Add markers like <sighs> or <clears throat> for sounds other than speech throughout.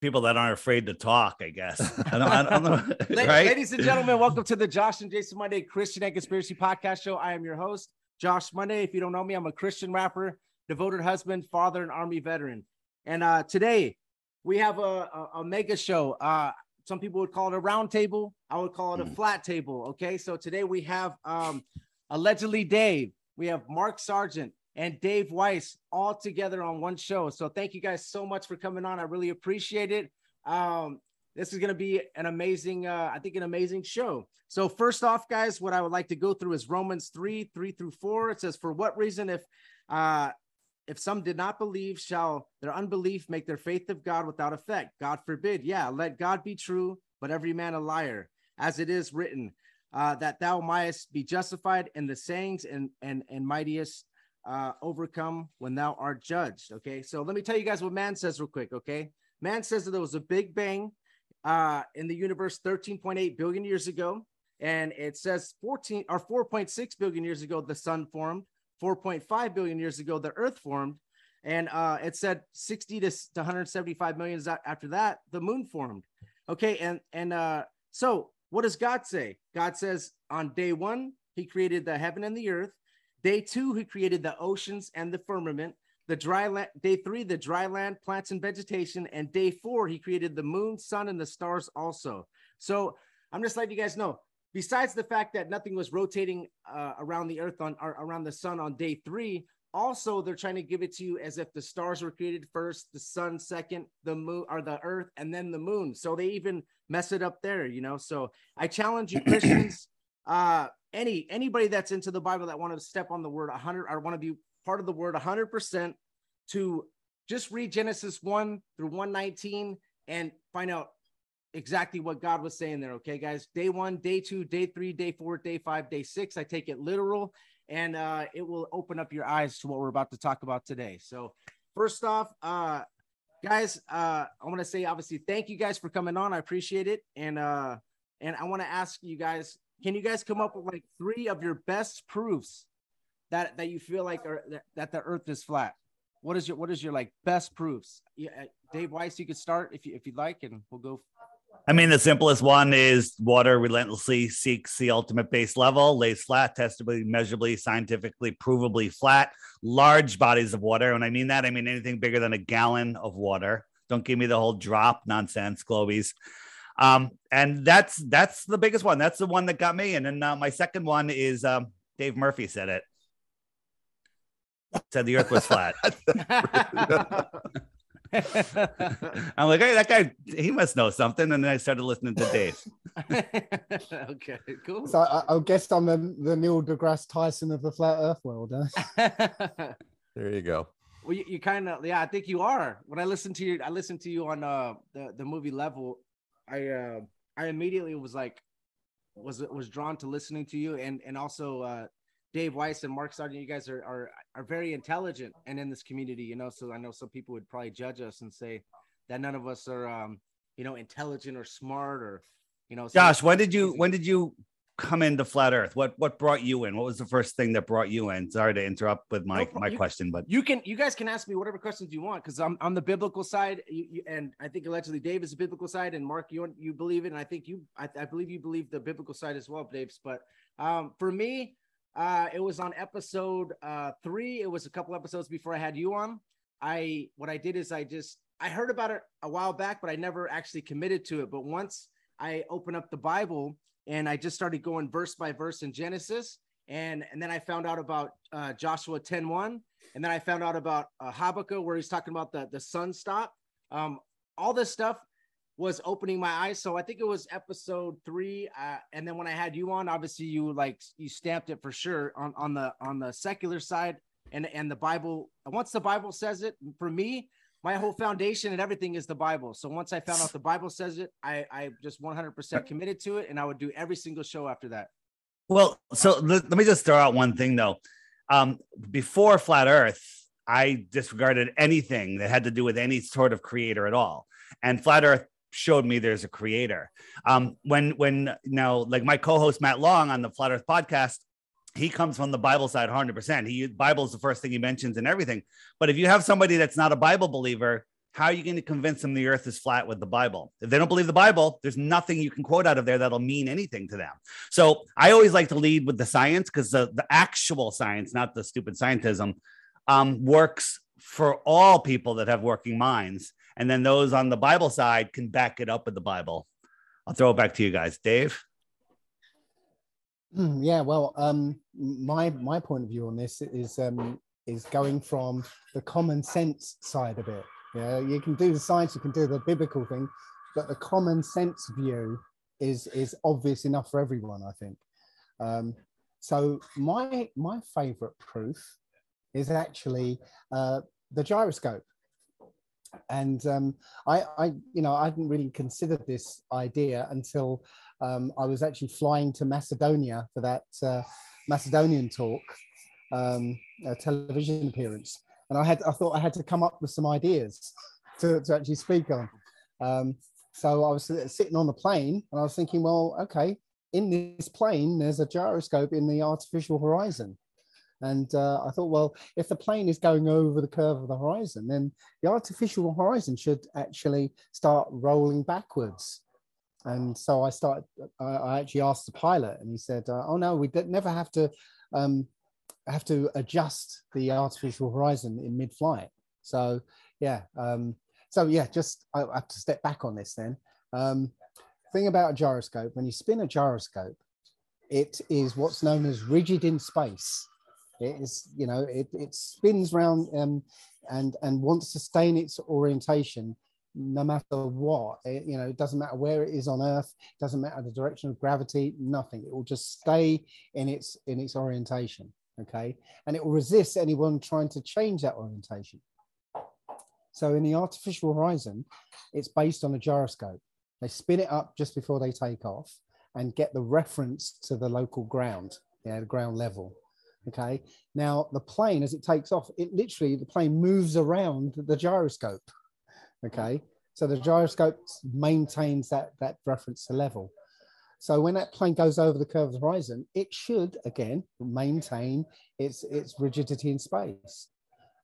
People that aren't afraid to talk, I guess. <laughs> I don't, I don't know, <laughs> right? Ladies and gentlemen, welcome to the Josh and Jason Monday Christian and Conspiracy Podcast Show. I am your host, Josh Monday. If you don't know me, I'm a Christian rapper, devoted husband, father, and Army veteran. And uh, today we have a, a, a mega show. Uh, some people would call it a round table. I would call it a flat table. Okay. So today we have um, allegedly Dave, we have Mark Sargent, and Dave Weiss all together on one show. So thank you guys so much for coming on. I really appreciate it. Um, this is going to be an amazing, uh, I think, an amazing show. So first off, guys, what I would like to go through is Romans three, three through four. It says, "For what reason, if uh, if some did not believe, shall their unbelief make their faith of God without effect? God forbid. Yeah, let God be true, but every man a liar, as it is written." Uh, that thou mightest be justified in the sayings and and and mightiest uh, overcome when thou art judged. Okay, so let me tell you guys what man says real quick. Okay, man says that there was a big bang uh, in the universe 13.8 billion years ago, and it says 14 or 4.6 billion years ago the sun formed, 4.5 billion years ago the earth formed, and uh, it said 60 to, to 175 million after that the moon formed. Okay, and and uh, so what does God say? God says on day one he created the heaven and the earth. Day two, he created the oceans and the firmament. The dry land, day three, the dry land, plants and vegetation. And day four, he created the moon, sun, and the stars also. So I'm just letting you guys know, besides the fact that nothing was rotating uh, around the earth on around the sun on day three, also they're trying to give it to you as if the stars were created first, the sun second, the moon or the earth, and then the moon. So they even mess it up there, you know. So I challenge you, <coughs> Christians, uh, any anybody that's into the Bible that want to step on the word 100 or want to be part of the word 100% to just read Genesis 1 through 119 and find out exactly what God was saying there. Okay, guys. Day one, day two, day three, day four, day five, day six. I take it literal and uh, it will open up your eyes to what we're about to talk about today. So, first off, uh, guys, uh, I want to say obviously thank you guys for coming on. I appreciate it. And uh, and I want to ask you guys, can you guys come up with like three of your best proofs that that you feel like are that, that the earth is flat? What is your what is your like best proofs? Yeah, uh, Dave Weiss, you could start if you if you'd like, and we'll go. I mean, the simplest one is water relentlessly seeks the ultimate base level, lays flat, testably, measurably, scientifically, provably flat, large bodies of water. When I mean that, I mean anything bigger than a gallon of water. Don't give me the whole drop nonsense, Globies. Um, and that's that's the biggest one. That's the one that got me. And then uh, my second one is um, Dave Murphy said it. Said the Earth was flat. <laughs> <laughs> I'm like, hey, that guy, he must know something. And then I started listening to Dave. <laughs> okay, cool. So I, I guess I'm the, the Neil deGrasse Tyson of the flat Earth world. Huh? There you go. Well, you, you kind of, yeah, I think you are. When I listen to you, I listen to you on uh the the movie Level. I uh I immediately was like, was was drawn to listening to you, and and also uh Dave Weiss and Mark Sargent. You guys are are are very intelligent and in this community, you know. So I know some people would probably judge us and say that none of us are um you know intelligent or smart or you know. Josh, when did you when did you come into flat earth? What what brought you in? What was the first thing that brought you in? Sorry to interrupt with my no, my you, question but you can you guys can ask me whatever questions you want because i'm on the biblical side you, you, and i think allegedly dave is the biblical side and mark you you believe it and i think you i, I believe you believe the biblical side as well dave's but um for me uh it was on episode uh three. It was a couple episodes before i had you on. I what i did is i just i heard about it a while back but i never actually committed to it but once i opened up the bible and I just started going verse by verse in Genesis. And, and then I found out about uh, Joshua 10 1. And then I found out about uh, Habakkuk, where he's talking about the, the sun stop. Um, all this stuff was opening my eyes. So I think it was episode three. Uh, and then when I had you on, obviously you like you stamped it for sure on, on the on the secular side and and the Bible. Once the Bible says it, for me, my whole foundation and everything is the Bible. So once I found out <laughs> the Bible says it, I, I just 100% committed to it. And I would do every single show after that. Well, so let, let me just throw out one thing though. Um, before Flat Earth, I disregarded anything that had to do with any sort of creator at all. And Flat Earth showed me there's a creator. Um, when when now like my co-host Matt Long on the Flat Earth podcast, he comes from the Bible side 100%. He Bible is the first thing he mentions and everything. But if you have somebody that's not a Bible believer, how are you going to convince them the earth is flat with the Bible? If they don't believe the Bible, there's nothing you can quote out of there that'll mean anything to them. So I always like to lead with the science because the, the actual science, not the stupid scientism, um, works for all people that have working minds. And then those on the Bible side can back it up with the Bible. I'll throw it back to you guys. Dave? Hmm, yeah, well, um, my my point of view on this is um, is going from the common sense side of it. Yeah, you can do the science, you can do the biblical thing, but the common sense view is is obvious enough for everyone. I think. Um, so my my favorite proof is actually uh, the gyroscope and um, I, I, you know, I hadn't really considered this idea until um, I was actually flying to Macedonia for that uh, Macedonian talk, um, television appearance, and I had, I thought I had to come up with some ideas to, to actually speak on. Um, so I was sitting on the plane, and I was thinking, well, okay, in this plane, there's a gyroscope in the artificial horizon. And uh, I thought, well, if the plane is going over the curve of the horizon, then the artificial horizon should actually start rolling backwards. And so I started, I actually asked the pilot, and he said, uh, oh no, we never have to um, have to adjust the artificial horizon in mid-flight. So yeah, um, so yeah, just I have to step back on this then. Um, thing about a gyroscope, when you spin a gyroscope, it is what's known as rigid in space. It is, you know, it, it spins around um, and and wants to stay in its orientation no matter what. It, you know, it doesn't matter where it is on Earth, doesn't matter the direction of gravity, nothing. It will just stay in its in its orientation. Okay, and it will resist anyone trying to change that orientation. So in the artificial horizon, it's based on a gyroscope. They spin it up just before they take off and get the reference to the local ground, the ground level. Okay. Now the plane, as it takes off, it literally the plane moves around the gyroscope. Okay. So the gyroscope maintains that that reference to level. So when that plane goes over the curve of the horizon, it should again maintain its its rigidity in space.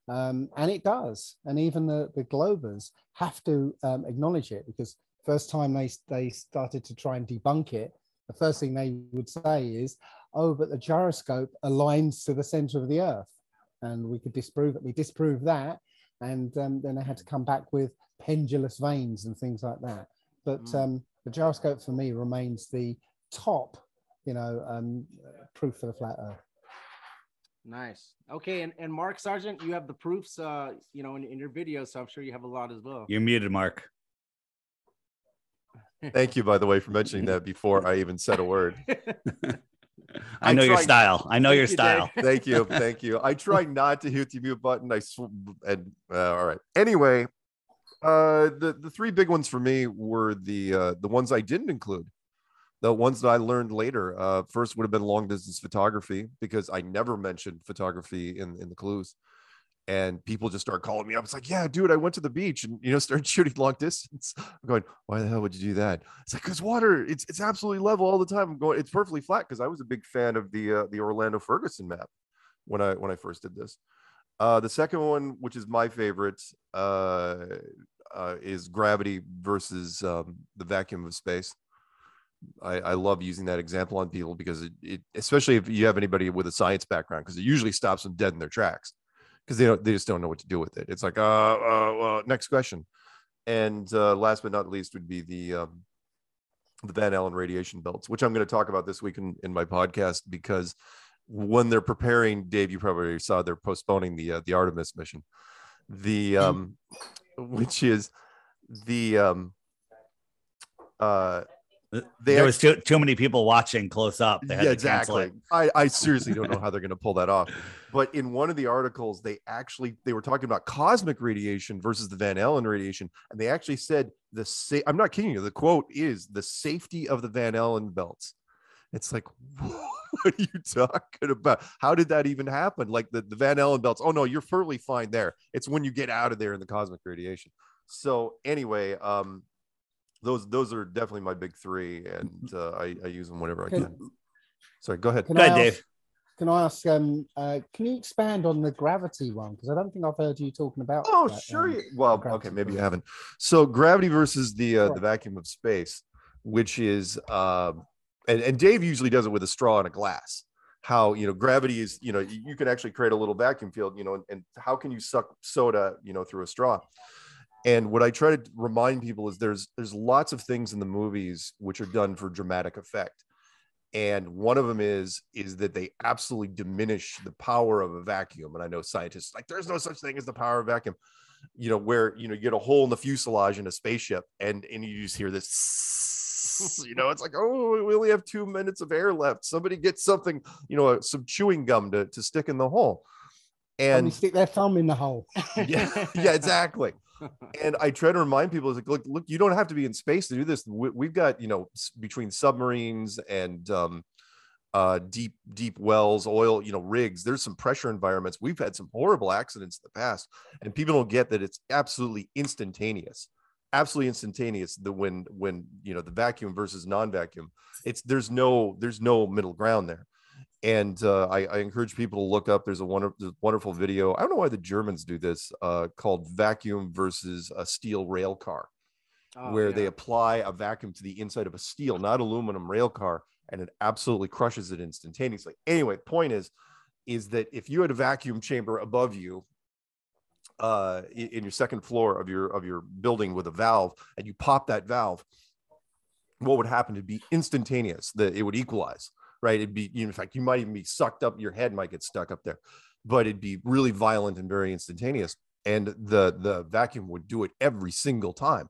Um, and it does. And even the, the globers have to um, acknowledge it because first time they, they started to try and debunk it, the first thing they would say is, oh, but the gyroscope aligns to the center of the earth. And we could disprove that. We disprove that. And um, then they had to come back with pendulous vanes and things like that. But mm. um, the gyroscope for me remains the top, you know, um, proof for the flat earth. Nice. Okay, and, and Mark Sargent, you have the proofs, uh, you know, in, in your video, so I'm sure you have a lot as well. You're muted, Mark. <laughs> Thank you, by the way, for mentioning that before I even said a word. <laughs> I know your style. I know your you, style. Thank you, <laughs> thank you. I try not to hit the mute button. I sw- and uh, all right. Anyway, uh, the the three big ones for me were the uh, the ones I didn't include. The ones that I learned later. Uh, first would have been long distance photography because I never mentioned photography in in the clues. And people just start calling me up. It's like, yeah, dude, I went to the beach and you know <laughs> started shooting long distance. I'm going, why the hell would you do that? It's like because water, it's it's absolutely level all the time. I'm going, it's perfectly flat because I was a big fan of the uh, the Orlando Ferguson map when I when I first did this. Uh, the second one, which is my favorite, uh, uh, is gravity versus um, the vacuum of space. I, I love using that example on people because it, it especially if you have anybody with a science background, because it usually stops them dead in their tracks because they don't they just don't know what to do with it. It's like uh, uh, uh next question. And uh, last but not least would be the um, the Van Allen radiation belts, which I'm going to talk about this week in, in my podcast because when they're preparing, Dave, you probably saw they're postponing the uh, the Artemis mission, the um, <laughs> which is the um, uh, there was too, too many people watching close up. They had yeah, to exactly. I, I seriously don't know how they're going to pull that off. But in one of the articles, they actually they were talking about cosmic radiation versus the Van Allen radiation, and they actually said the sa- I'm not kidding you. The quote is the safety of the Van Allen belts. It's like, <laughs> what are you talking about? How did that even happen? Like the, the Van Allen belts. Oh no, you're perfectly fine there. It's when you get out of there in the cosmic radiation. So anyway, um, those those are definitely my big three, and uh, I, I use them whenever I Can, can. Sorry, go ahead. can Go ahead, Dave. Can I ask? Um, uh, can you expand on the gravity one? Because I don't think I've heard you talking about. Oh, that, sure. um, you- well, okay, maybe you haven't. So gravity versus the uh, the vacuum of space, which is um, and, and Dave usually does it with a straw and a glass. How you know gravity is you know you, you can actually create a little vacuum field you know and, and how can you suck soda you know through a straw? And what I try to remind people is there's there's lots of things in the movies which are done for dramatic effect. And one of them is is that they absolutely diminish the power of a vacuum. And i know scientists like there's no such thing as the power of vacuum. You know where you know you get a hole in the fuselage in a spaceship and and you just hear this <laughs> you know it's like oh we only have two minutes of air left. Somebody get something you know uh, some chewing gum to, to stick in the hole. And stick their thumb in the hole. yeah, <laughs> yeah, exactly. And I try to remind people, like, look, look, you don't have to be in space to do this. We, we've got, you know, between submarines and um, uh, deep, deep wells, oil, you know, rigs. There's some pressure environments. We've had some horrible accidents in the past, and people don't get that it's absolutely instantaneous, absolutely instantaneous. The when, when you know, the vacuum versus non-vacuum, it's there's no, there's no middle ground there and uh, I, I encourage people to look up. There's a wonder, wonderful video. I don't know why the Germans do this, uh, called "Vacuum versus a Steel Rail Car," Oh, where they apply a vacuum to the inside of a steel, not aluminum rail car, and it absolutely crushes it instantaneously. Anyway, the point is, is that if you had a vacuum chamber above you, uh, in, in your second floor of your of your building with a valve, and you pop that valve, what would happen? It'd be instantaneous. That it would equalize right? It'd be, in fact, you might even be sucked up, your head might get stuck up there, but it'd be really violent and very instantaneous. And the the vacuum would do it every single time.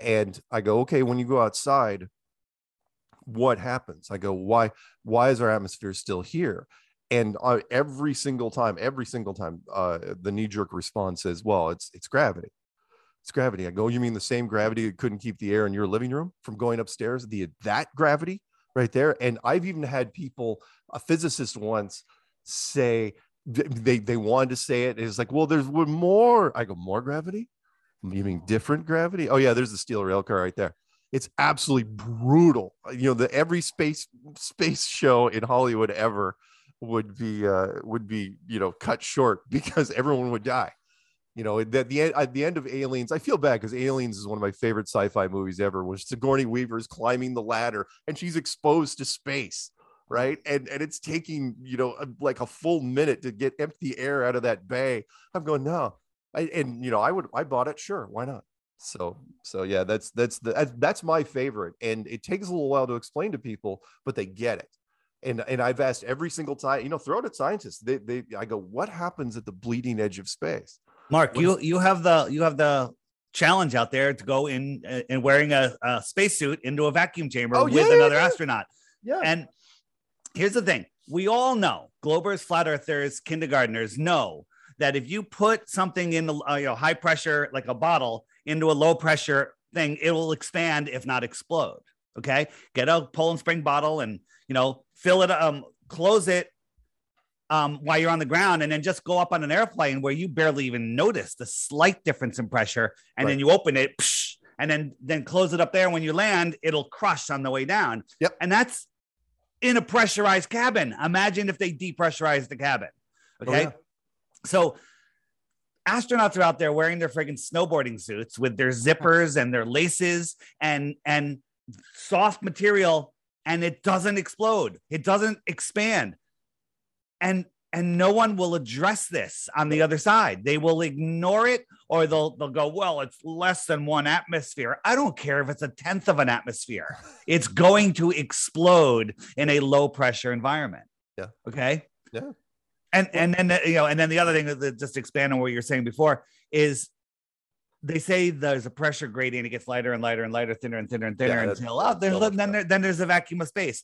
And I go, okay, when you go outside, what happens? I go, why, why is our atmosphere still here? And uh, every single time, every single time, uh, the knee-jerk response is, well, it's it's gravity. It's gravity. I go, you mean the same gravity that couldn't keep the air in your living room from going upstairs? The that gravity right there. And I've even had people, a physicist once, say they they wanted to say it. It's like, well, there's more. I go, more gravity? You mean different gravity? Oh yeah, there's the steel rail car right there. It's absolutely brutal. You know, the every space space show in Hollywood ever would be uh would be you know cut short <laughs> because everyone would die you know, at the at the end of Aliens, I feel bad because Aliens is one of my favorite sci-fi movies ever. Was Sigourney Weaver is climbing the ladder and she's exposed to space, right? And and it's taking you know like a full minute to get empty air out of that bay. I'm going no, I, and you know I would I bought it, sure, why not? So so yeah, that's that's the that's my favorite, and it takes a little while to explain to people, but they get it. And, and I've asked every single time, you know, throw it at scientists. They, they, I go, what happens at the bleeding edge of space? Mark, you you have the you have the challenge out there to go in uh, and wearing a, a spacesuit into a vacuum chamber Oh, with yeah, another yeah. astronaut. Yeah. And here's the thing we all know globers flat earthers kindergartners know that if you put something in the uh, you know high pressure like a bottle into a low pressure thing it will expand if not explode okay get a Poland spring bottle and you know fill it um close it um, while you're on the ground and then just go up on an airplane where you barely even notice the slight difference in pressure and Right. then you open it psh, and then then close it up there when you land it'll crush on the way down Yep. and that's in a pressurized cabin imagine if they depressurize the cabin Oh, okay yeah. so astronauts are out there wearing their friggin' snowboarding suits with their zippers and their laces and and soft material and it doesn't explode it doesn't expand and and no one will address this on the other side. They will ignore it or they'll they'll go well it's less than one atmosphere. I don't care if it's a tenth of an atmosphere. <laughs> It's going to explode in a low pressure environment. Yeah. okay? Yeah. and and then you know and then the other thing that- that just expand on what you were saying before is they say there's a pressure gradient. It gets lighter and lighter and lighter thinner and thinner and thinner Yeah, until oh, there's, so then, there, then there's a vacuum of space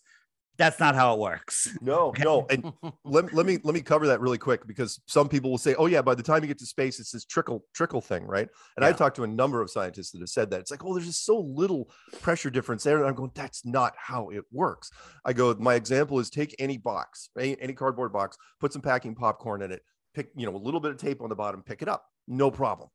that's not how it works No, Okay. no, and <laughs> let, let me let me cover that really quick because some people will say, "Oh yeah, by the time you get to space, it's this trickle trickle thing, right?" And Yeah. I've talked to a number of scientists that have said that it's like, "Oh, there's just so little pressure difference there," and I'm going, "That's not how it works." I go, my example is take any box, any, any cardboard box, put some packing popcorn in it, pick you know a little bit of tape on the bottom, pick it up, no problem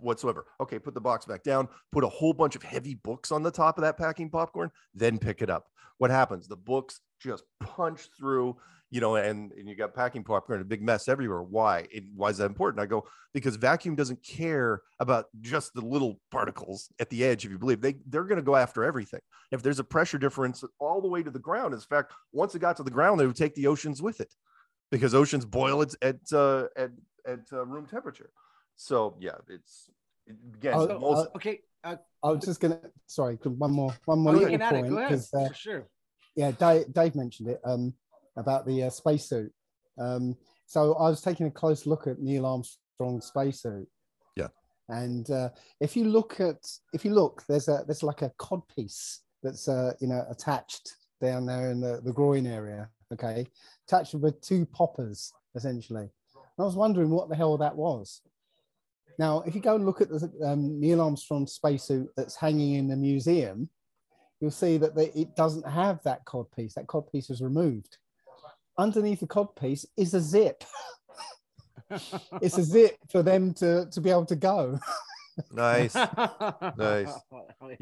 whatsoever. Okay, put the box back down, put a whole bunch of heavy books on the top of that packing popcorn, then pick it up. What happens? The books just punch through, you know, and, and you got packing popcorn, a big mess everywhere. Why? It, why is that important? I go, because vacuum doesn't care about just the little particles at the edge, if you believe. They, they're going to go after everything. If there's a pressure difference all the way to the ground, in fact, once it got to the ground, they would take the oceans with it because oceans boil at, at, uh, at, at uh, room temperature. So yeah, it's again the most. okay, uh, I was just gonna sorry, one more one more oh, you little it. point Go ahead. because uh, For sure. yeah, Dave, Dave mentioned it um, about the uh, spacesuit. Um, so I was taking a close look at Neil Armstrong's spacesuit. Yeah. And uh, if you look at if you look, there's a there's like a cod piece that's uh, you know attached down there in the, the groin area. Okay, attached with two poppers essentially. And I was wondering what the hell that was. Now, if you go and look at the um, Neil Armstrong spacesuit that's hanging in the museum, you'll see that they, it doesn't have that cod piece. That cod piece was removed. Underneath the cod piece is a zip. <laughs> it's a zip for them to, to be able to go. Nice. <laughs> Nice.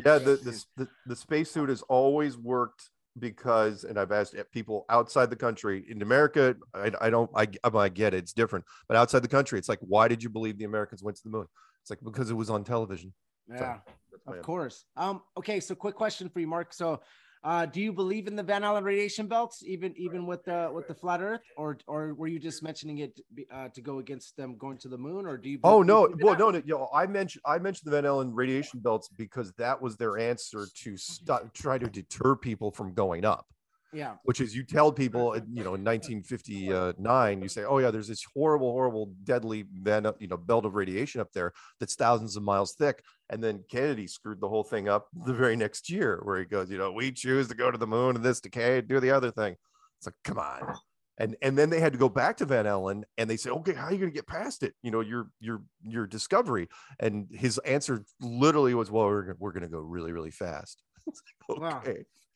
Yeah, the, the the the spacesuit has always worked because, and I've asked people outside the country. In America, I, I don't, I, I get it, it's different, but outside the country, it's like, why did you believe the Americans went to the moon? It's like because it was on television. Yeah, my of course. Um, okay, so quick question for you, Mark. So, uh, do you believe in the Van Allen radiation belts, even even with the with the flat Earth, or or were you just mentioning it uh, to go against them going to the moon, or do you? Oh no! Well, no, no. Know, I mentioned I mentioned the Van Allen radiation belts because that was their answer to stop, try to deter people from going up. Yeah. which is you tell people, uh, you know, in 1959, you say, oh yeah, there's this horrible, horrible, deadly, van, you know, belt of radiation up there that's thousands of miles thick. And then Kennedy screwed the whole thing up the very next year, where he goes, you know, we choose to go to the moon and this decay, do the other thing. It's like, come on. And and then they had to go back to Van Allen and they said, okay, how are you going to get past it? You know, your your your discovery. And his answer literally was, well, we're we're going to go really, really fast. <laughs> It's like, Wow.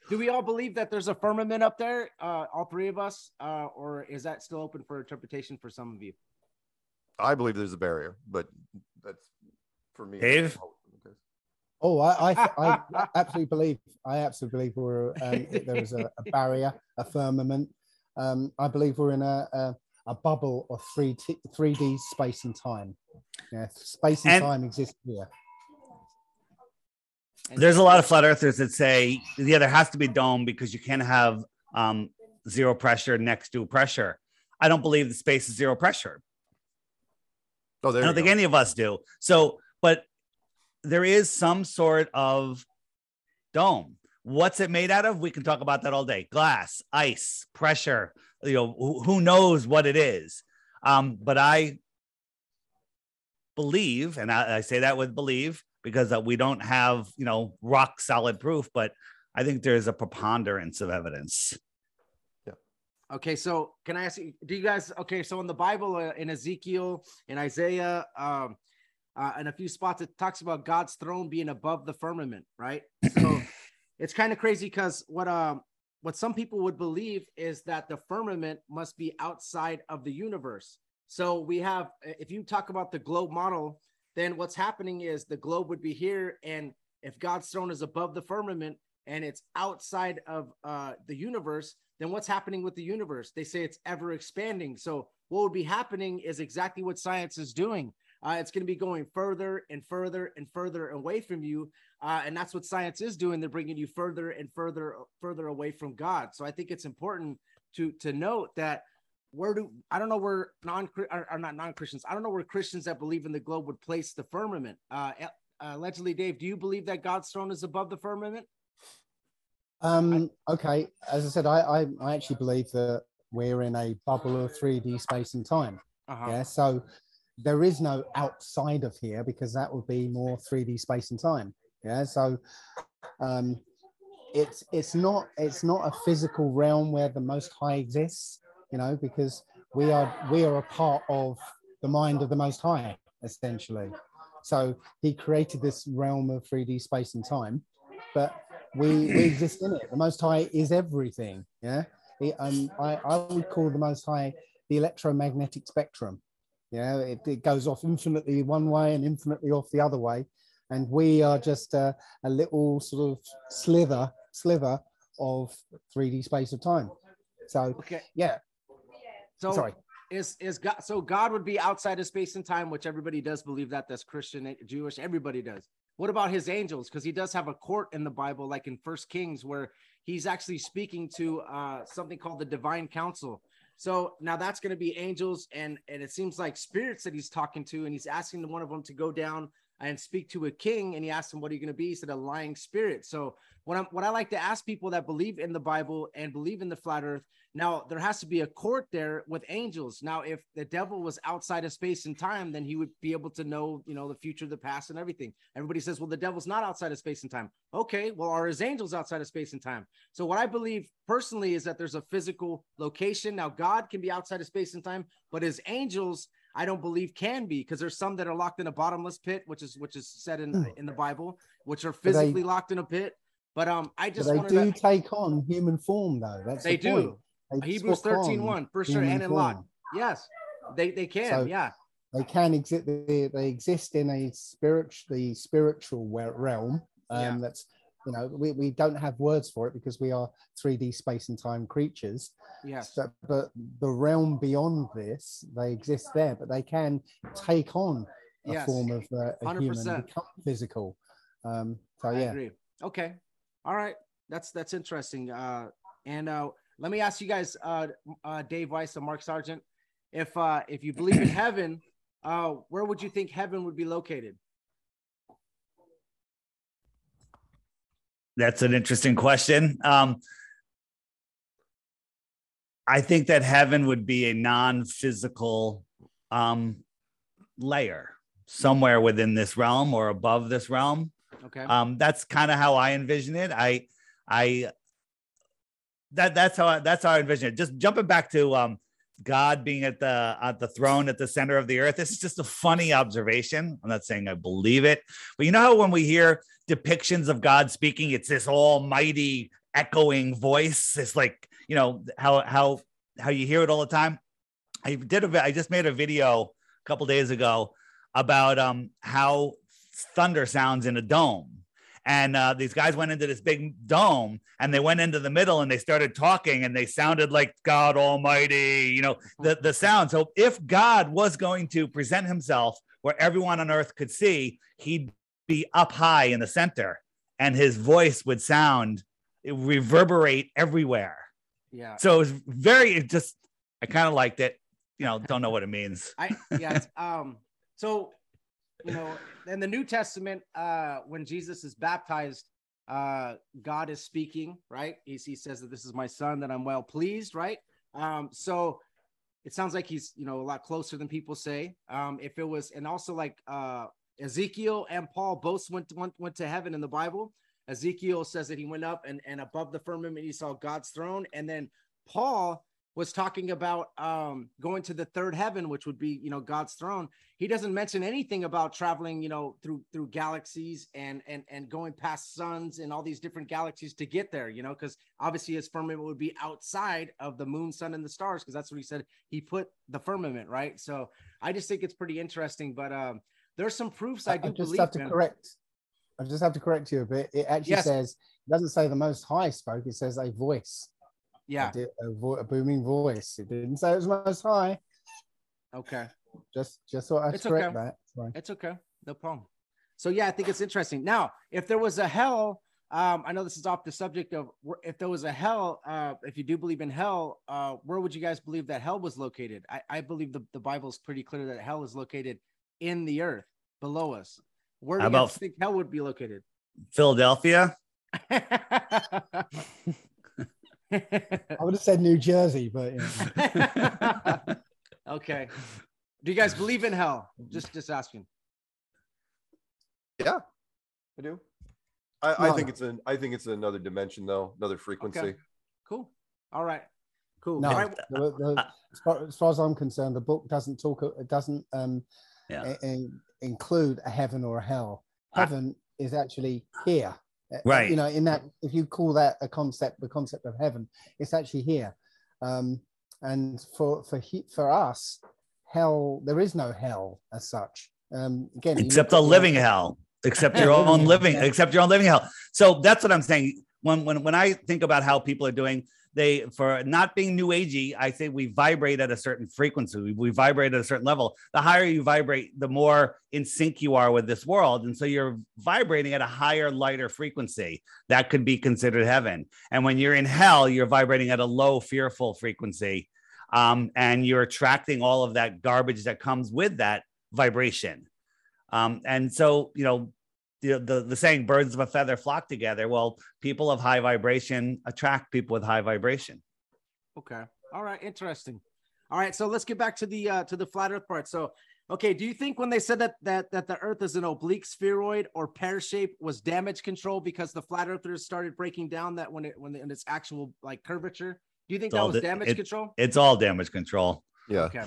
Okay. Do we all believe that there's a firmament up there, uh, all three of us, uh, or is that still open for interpretation for some of you? I believe there's a barrier, but that's for me. Dave? Oh, I, I, <laughs> I absolutely believe. I absolutely believe we're um, there is a, a barrier, a firmament. Um, I believe we're in a, a, a bubble of three three D space and time. Yeah, space and, And- time exist here. There's a lot of flat earthers that say, yeah, there has to be dome because you can't have um, zero pressure next to pressure. I don't believe the space is zero pressure. Oh, there I don't think go. any of us do. So, but there is some sort of dome. What's it made out of? We can talk about that all day. Glass, ice, pressure. You know, who, who knows what it is? Um, but I believe, and I, I say that with believe because uh, we don't have you know rock solid proof, but I think there's a preponderance of evidence. Yeah. Okay, so can I ask you? Do you guys okay? So in the Bible, uh, in Ezekiel, in Isaiah, um, uh, in a few spots, it talks about God's throne being above the firmament, right? So <clears throat> it's kind of crazy because what um what some people would believe is that the firmament must be outside of the universe. So we have, if you talk about the globe model, then what's happening is the globe would be here, and if God's throne is above the firmament and it's outside of uh, the universe, then what's happening with the universe? They say it's ever expanding. So what would be happening is exactly what science is doing. Uh, it's going to be going further and further and further away from you, uh, and that's what science is doing. They're bringing you further and further, further away from God. So I think it's important to to note that where do I don't know where non are not non Christians. I don't know where Christians that believe in the globe would place the firmament. Uh, allegedly, Dave, do you believe that God's throne is above the firmament? Um, okay, as I said, I, I, I actually believe that we're in a bubble of 3D space and time. Uh-huh. Yeah, so there is no outside of here because that would be more 3D space and time. Yeah, so um, it's it's not it's not a physical realm where the Most High exists. You know, because we are we are a part of the mind of the Most High essentially. So he created this realm of 3D space and time, but we we exist in it. The Most High is everything. Yeah, he, um, I I would call the Most High the electromagnetic spectrum. Yeah, it, it goes off infinitely one way and infinitely off the other way, and we are just a, a little sort of slither sliver of 3D space of time. So okay, yeah. So sorry. Is is God so God would be outside of space and time, which everybody does believe that. That's Christian, Jewish, everybody does. What about his angels? Because he does have a court in the Bible, like in First Kings, where he's actually speaking to uh, something called the divine council. So now that's going to be angels, and and it seems like spirits that he's talking to, and he's asking one of them to go down and speak to a king, and he asked him, "What are you going to be?" He said, "A lying spirit." So what I'm what I like to ask people that believe in the Bible and believe in the flat Earth now, there has to be a court there with angels. Now, if the devil was outside of space and time, then he would be able to know, you know, the future, the past, and everything. Everybody says, well, the devil's not outside of space and time. Okay, well, are his angels outside of space and time? So, what I believe personally is that there's a physical location. Now, God can be outside of space and time, but his angels, I don't believe can be because there's some that are locked in a bottomless pit, which is which is said in in the Bible, which are physically they, locked in a pit. But um, I just they do to, take on human form, though. That's they the do. Point. Hebrews 13 1 for sure and in lot. Yes, they, they can. So yeah. They can exist. They, they exist in a spiritual, the spiritual realm. Um, yeah. That's you know we, we don't have words for it because we are 3D space and time creatures. Yes. But, but the realm beyond this, they exist there, but they can take on a yes. form of uh, a 100%. human, become physical. Um, so yeah. Okay. All right. That's that's interesting. Uh, and uh, let me ask you guys, uh, uh, Dave Weiss and Mark Sargent, if uh, if you believe in heaven, uh, where would you think heaven would be located? That's an interesting question. Um, I think that heaven would be a non-physical um, layer somewhere within this realm or above this realm. Okay. Um, that's kind of how I envision it. I I that that's how I, that's how I envision it. Just jumping back to um, God being at the at the throne at the center of the earth. This is just a funny observation. I'm not saying I believe it, but you know how when we hear depictions of God speaking, it's this almighty echoing voice. It's like you know how how how you hear it all the time. I did a I just made a video a couple days ago about um how thunder sounds in a dome and uh, these guys went into this big dome and they went into the middle and they started talking and they sounded like God Almighty, you know, the, the sound. So if God was going to present himself where everyone on earth could see, he'd be up high in the center and his voice would sound reverberate everywhere. Yeah. So it was very it just I kind of liked it. You know, don't know what it means. I yeah. um so you know, in the New Testament, uh, when Jesus is baptized, uh, God is speaking, right? He, he says that this is my son that I'm well pleased, right? Um, so it sounds like he's, you know, a lot closer than people say. Um, if it was, and also like uh, Ezekiel and Paul both went, went went to heaven in the Bible. Ezekiel says that he went up and, and above the firmament he saw God's throne, and then Paul was talking about um, going to the third heaven, which would be, you know, God's throne. He doesn't mention anything about traveling, you know, through through galaxies and and and going past suns and all these different galaxies to get there, you know, because obviously his firmament would be outside of the moon, sun, and the stars, because that's what he said. He put the firmament, right? So I just think it's pretty interesting. But um, there's some proofs I do I just believe. have to man. correct. I just have to correct you a bit. It actually Yes. says it doesn't say the Most High spoke. It says a voice. Yeah. a, di- a, vo- a booming voice. It didn't say it was Most High. Okay. Just just thought I'd It's correct okay. that. Sorry. It's okay. No problem. So yeah, I think it's interesting. Now, if there was a hell, um, I know this is off the subject of if there was a hell, uh, if you do believe in hell, uh, where would you guys believe that hell was located? I, I believe the, the Bible is pretty clear that hell is located in the earth below us. Where do How you about- think hell would be located? Philadelphia. <laughs> I would have said New Jersey, but you know. <laughs> okay. Do you guys believe in hell? Just just asking. Yeah, I do. I, I No. think it's an I think it's another dimension though, another frequency. Okay. Cool. All right. Cool. no. All right. the- the- as, far, as far as I'm concerned, the book doesn't talk. It doesn't um, Yeah. i- in- include a heaven or a hell. I- Heaven is actually here. Uh, Right. You know, in that, if you call that a concept, the concept of heaven, it's actually here. Um, and for for he, for us, hell, there is no hell as such. Um, again, except a the- living hell except <laughs> your own living except your own living hell so that's what i'm saying when when when i think about how people are doing they for not being new agey i say we vibrate at a certain frequency. We, we vibrate at a certain level. The higher you vibrate the more in sync you are with this world. And so you're vibrating at a higher lighter frequency that could be considered heaven. And when you're in hell you're vibrating at a low fearful frequency um, and you're attracting all of that garbage that comes with that vibration. Um, and so, you know, the, the the saying "birds of a feather flock together." Well, people of high vibration attract people with high vibration. Okay. All right. Interesting. All right. So let's get back to the uh, to the flat Earth part. So, okay. Do you think when they said that that that the Earth is an oblate spheroid or pear shape was damage control because the flat Earthers started breaking down that when it when it, in its actual like curvature? Do you think It's that was the- damage it- control? It's all damage control. Yeah. Okay.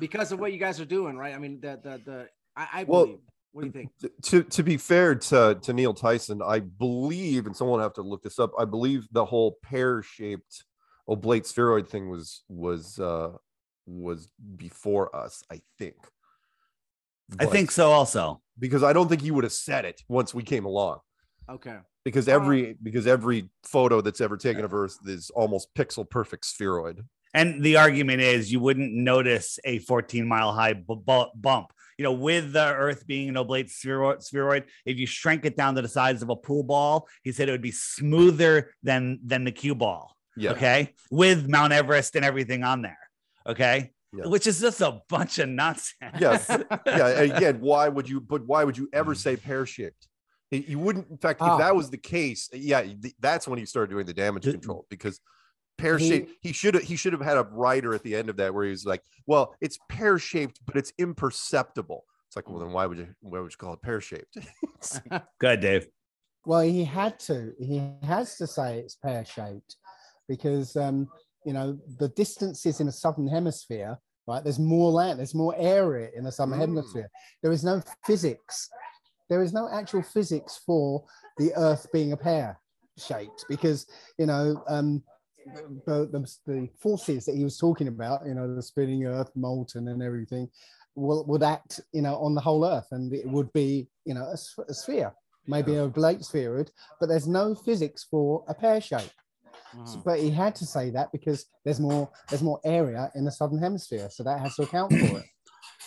because of what you guys are doing, right? I mean, the the the I, I Well, believe. What do you think? To to be fair to to Neil Tyson, I believe, and someone will have to look this up. I believe the whole pear shaped oblate spheroid thing was was uh was before us. I think. I think so. Also, because I don't think he would have said it once we came along. Okay. Because Uh, every because every photo that's ever taken of Earth is almost pixel perfect spheroid. and the argument is you wouldn't notice a 14 mile high bu- bu- bump. You know, with the Earth being an oblate spheroid, spheroid, if you shrank it down to the size of a pool ball, he said it would be smoother than than the cue ball. Yeah. Okay, with Mount Everest and everything on there. Okay, Yeah. which is just a bunch of nonsense. Yes. yeah <laughs> again why would you but why would you ever say pear shaped you wouldn't in fact if Ah. that was the case yeah that's when you started doing the damage control because pear shaped he should have he should have had a writer at the end of that where he was like well it's pear shaped but it's imperceptible it's like well then why would you why would you call it pear shaped Good, Dave. Well, he had to. He has to say it's pear shaped because um, you know the distances in the southern hemisphere. Right, there's more land, there's more area in the southern Mm. hemisphere. There is no physics. There is no actual physics for the Earth being a pear shaped because you know um, the, the the forces that he was talking about. You know, the spinning Earth, molten, and everything. Will, would act, you know, on the whole Earth, and it would be, you know, a sphere maybe a oblate spheroid, but there's no physics for a pear shape. So- But he had to say that because there's more there's more area in the southern hemisphere, so that has to account for it.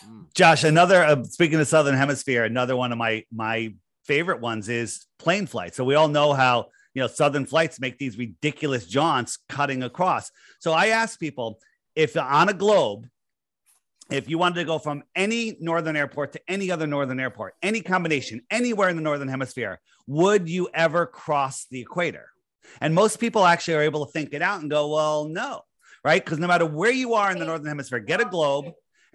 Mm. Josh, another uh, speaking of Southern Hemisphere, another one of my my favorite ones is plane flight. So we all know how you know Southern flights make these ridiculous jaunts cutting across. So I ask people if on a globe, if you wanted to go from any northern airport to any other northern airport, any combination, anywhere in the northern hemisphere, would you ever cross the equator? And most people actually are able to think it out and go, well, no, right? Because no matter where you are in the northern hemisphere, get a globe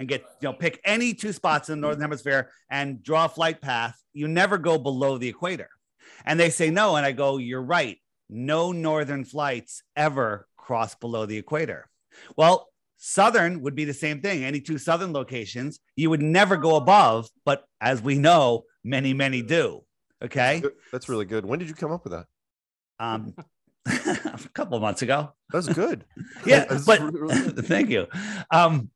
and get you know pick any two spots in the northern hemisphere and draw a flight path you never go below the equator and they say no and i go you're right no northern flights ever cross below the equator Well, southern would be the same thing. Any two southern locations, you would never go above, but as we know, many, many do. Okay. That's really good. When did you come up with that? Um, <laughs> a couple of months ago. That's good. <laughs> Yeah, That's but really- really- <laughs> thank you. Um,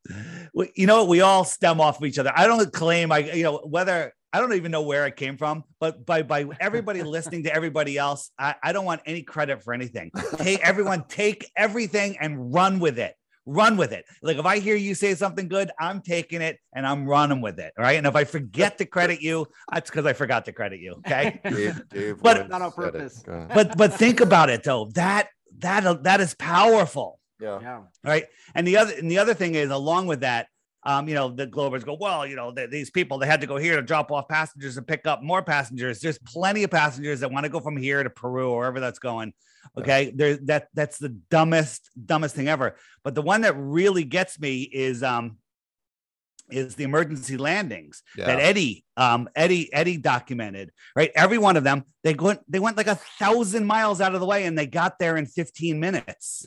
we- you know, we all stem off of each other. I don't claim I, you know, whether I don't even know where it came from, but by by <laughs> everybody listening to everybody else, I, I don't want any credit for anything. Hey, everyone, take everything and run with it. Run with it. Like if I hear you say something good, I'm taking it and I'm running with it. All right. And if I forget to credit you, that's because I forgot to credit you. Okay. Dave, <laughs> Dave But- Not on purpose. But but think about it though. That that that is powerful. yeah. Yeah. right? And the other and the other thing is, along with that, um, you know, the Globers go, well, you know, th- these people they had to go here to drop off passengers and pick up more passengers. There's plenty of passengers that want to go from here to Peru or wherever that's going. Okay, there that that's the dumbest dumbest thing ever. But the one that really gets me is um is the emergency landings that Eddie um Eddie Eddie documented right every one of them they went they went like a thousand miles out of the way and they got there in 15 minutes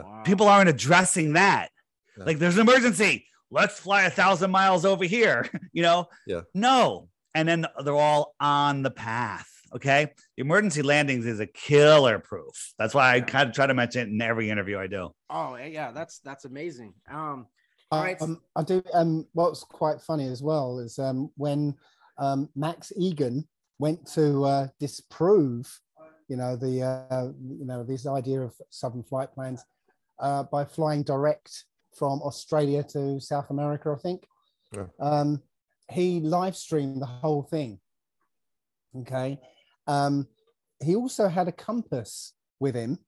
Wow. people aren't addressing that. Yeah. Like, there's an emergency. Let's fly a thousand miles over here. <laughs> You know? Yeah. No. And then they're all on the path. Okay. The emergency landings is a killer proof. That's why I kind of try to mention it in every interview I do. Oh yeah, that's that's amazing. Um, all right. Um, I do. Um, what's quite funny as well is um, when um, Max Igan went to uh, disprove, you know, the uh, you know this idea of southern flight plans uh, by flying direct from Australia to South America, I think. Yeah. Um, he live streamed the whole thing. Okay. Um, he also had a compass with him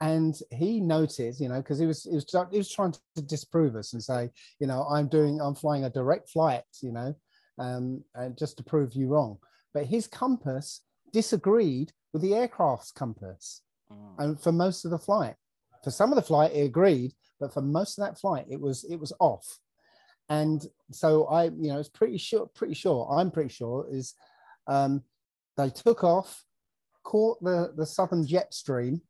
and he noted, you know, because he was he was he was trying to disprove us and say, you know, I'm doing I'm flying a direct flight, you know, um, and just to prove you wrong. But his compass disagreed with the aircraft's compass, Mm. and for most of the flight, for some of the flight, it agreed, but for most of that flight, it was it was off. And so I, you know, it's pretty sure, pretty sure, I'm pretty sure is um, they took off, caught the the southern jet stream,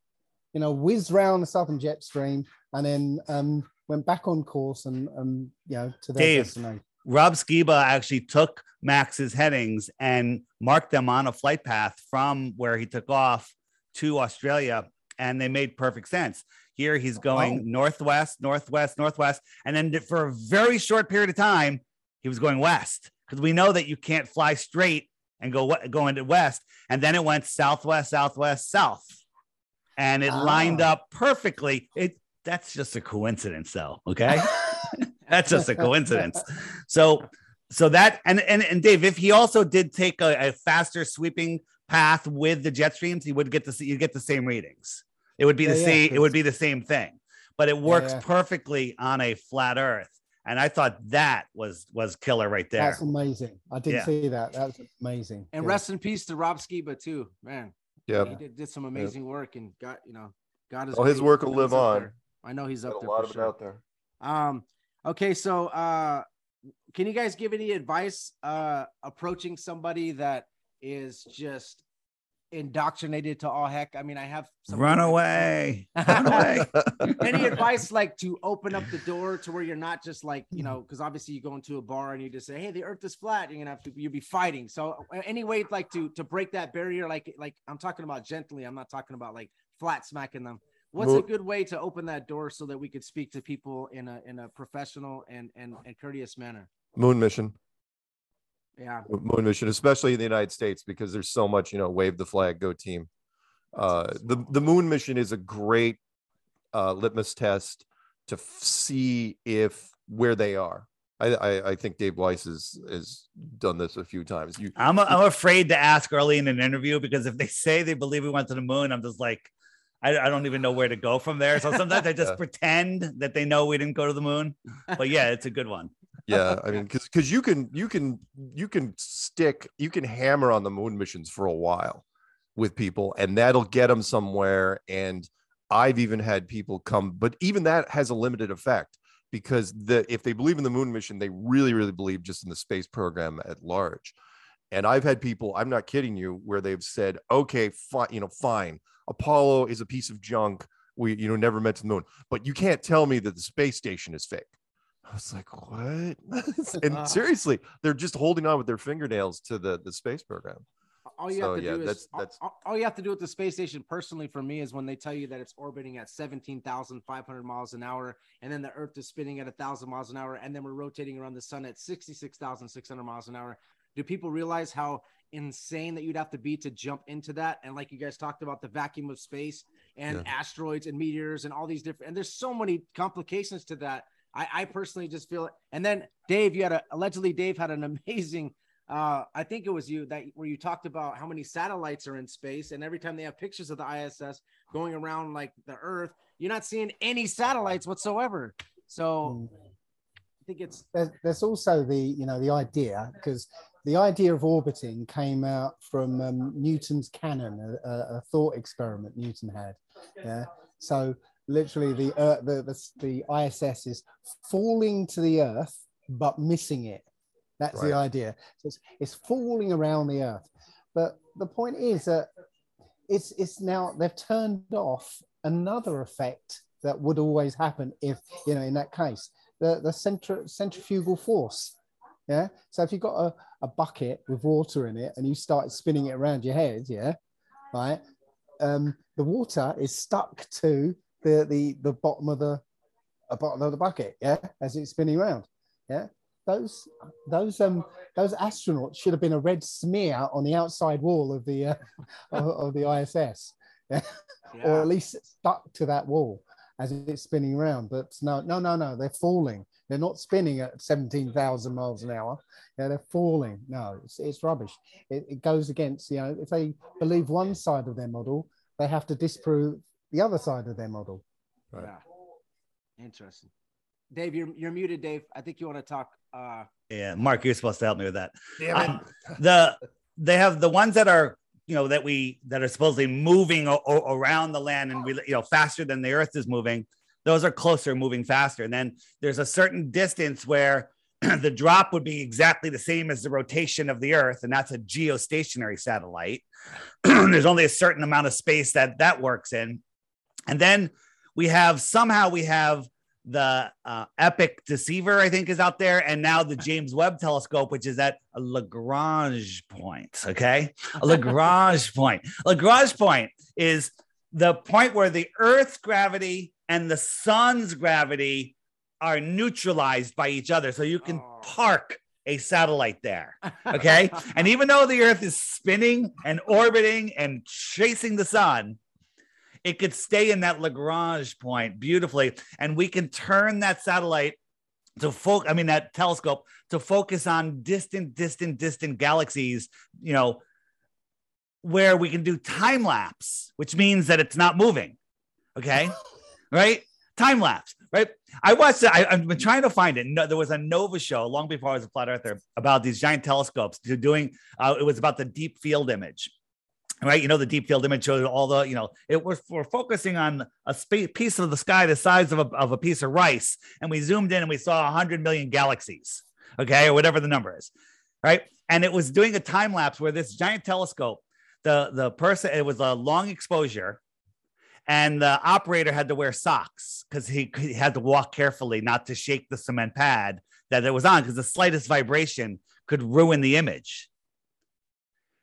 you know, whizzed round the southern jet stream, and then um, went back on course and um, you know to their Dave. destination. Rob Skiba actually took Max's headings and marked them on a flight path from where he took off to Australia, and they made perfect sense. Here he's going Oh. northwest, northwest, northwest, and then for a very short period of time, he was going west because we know that you can't fly straight and go go into west, and then it went southwest, southwest, south, and it lined Ah. up perfectly. It that's just a coincidence, though. Okay. <laughs> That's just a coincidence. So, so that and and and Dave, if he also did take a, a faster sweeping path with the jet streams, he would get the you get the same readings. It would be the Yeah, yeah, same. It would 'cause- be the same thing, but it works yeah. perfectly on a flat Earth. And I thought that was was killer right there. That's amazing. I didn't Yeah. see that. That was amazing. And Yeah. rest in peace to Rob Skiba too, man. Yeah. He did, did some amazing work and got you know got his. Oh, his work will live on. there. I know he's Got up a there. lot for of it out there. Um, okay, so uh, can you guys give any advice uh, approaching somebody that is just indoctrinated to all heck? I mean, I have some Run away, <laughs> run away. <laughs> any advice like to open up the door to where you're not just like you know because obviously you go into a bar and you just say hey the earth is flat you're gonna have to you'll be fighting so any way like to to break that barrier like like i'm talking about gently i'm not talking about like flat smacking them what's a good way to open that door so that we could speak to people in a in a professional and and, and courteous manner Moon mission. Yeah moon mission, especially in the United States, because there's so much, you know, wave the flag, go team. Uh, the the moon mission is a great uh, litmus test to f- see if where they are. I, I, I think Dave Weiss has has done this a few times. You I'm I'm afraid to ask early in an interview because if they say they believe we went to the moon, I'm just like. I, I don't even know where to go from there. So sometimes I <laughs> just Yeah. pretend that they know we didn't go to the moon. But yeah, it's a good one. Yeah i mean because because you can you can you can stick you can hammer on the moon missions for a while with people and that'll get them somewhere and i've even had people come but even that has a limited effect because the if they believe in the moon mission they really really believe just in the space program at large and i've had people i'm not kidding you where they've said okay fine you know fine apollo is a piece of junk We, you know, never mentioned the moon, but you can't tell me that the space station is fake. I was like, what? <laughs> and Ah. <laughs> seriously, they're just holding on with their fingernails to the the space program. all you So, have to yeah, do is that's- all- that's- all, all you have to do with the space station personally for me is when they tell you that it's orbiting at 17,500 miles an hour and then the earth is spinning at 1000 miles an hour and then we're rotating around the sun at 66,600 miles an hour do people realize how insane that you'd have to be to jump into that and like you guys talked about the vacuum of space and Yeah. asteroids and meteors and all these different and there's so many complications to that I, I personally just feel it. And then Dave, you had a allegedly Dave had an amazing uh, I think it was you that where you talked about how many satellites are in space, and every time they have pictures of the ISS going around like the Earth, you're not seeing any satellites whatsoever. So Mm. I think it's there's, there's also the you know the idea because the idea of orbiting came out from um, Newton's cannon, a, a, a thought experiment Newton had. Yeah, so literally the, uh, the the the ISS is falling to the Earth but missing it. That's the idea. So it's, it's falling around the Earth, but the point is that it's it's now they've turned off another effect that would always happen if you know in that case the the centri- centrifugal force yeah so if you've got a, a bucket with water in it and you start spinning it around your head yeah right um the water is stuck to the the the bottom of the uh, bottom of the bucket yeah as it's spinning around yeah those those um those astronauts should have been a red smear on the outside wall of the uh, <laughs> of, of the ISS or yeah. at least stuck to that wall as it's spinning around. But no, no, no, no, they're falling. They're not spinning at 17,000 miles an hour. Yeah, they're falling. No, it's, it's rubbish. It, it goes against, you know, if they believe one side of their model, they have to disprove the other side of their model. Right. yeah. Interesting. Dave, you're you're muted, Dave. I think you want to talk. Uh, Yeah, Mark, you're supposed to help me with that. Damn Um, the they have the ones that are you know that we that are supposedly moving o- o- around the land and we you know faster than the earth is moving those are closer moving faster and then there's a certain distance where <clears throat> the drop would be exactly the same as the rotation of the earth and that's a geostationary satellite <clears throat> there's only a certain amount of space that that works in and then we have somehow we have the uh, EPIC DSCOVR i think is out there. And now the james webb telescope which is at a lagrange point okay? A lagrange point. Lagrange point is the point where the earth's gravity and the sun's gravity are neutralized by each other. So you can Oh. park a satellite there <laughs> okay? And even though the earth is spinning and orbiting and chasing the sun it could stay in that lagrange point beautifully. And we can turn that satellite to focus i mean that telescope to focus on distant distant distant galaxies you know where we can do time lapse which means that it's not moving. Okay? <laughs> Right? Time lapse right? I watched it I, i've been trying to find it. No, there was a nova show long before i was a flat earther about these giant telescopes to doing uh, it was about the deep field image right you know the deep field image showed all the you know it was we're focusing on a space piece of the sky the size of a, of a piece of rice. And we zoomed in and we saw 100 million galaxies okay or whatever the number is right? And it was doing a time lapse where this giant telescope the the person it was a long exposure and the operator had to wear socks because he, he had to walk carefully not to shake the cement pad that it was on because the slightest vibration could ruin the image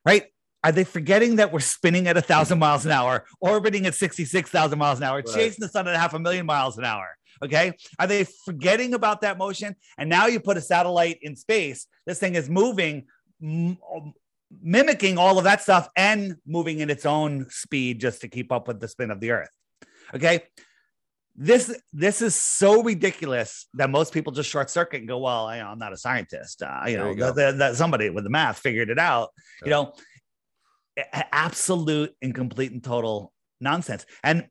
right are they forgetting that we're spinning at a thousand miles an hour, orbiting at 66,000 miles an hour, Right. chasing the sun at half a million miles an hour? Okay. Are they forgetting about that motion? And now you put a satellite in space. This thing is moving, m- mimicking all of that stuff and moving in its own speed just to keep up with the spin of the earth. Okay. This this is so ridiculous that most people just short circuit and go, "Well, I, am not a scientist. Uh, you There know, you that, that somebody with the math figured it out." You know, absolute and complete and total nonsense. And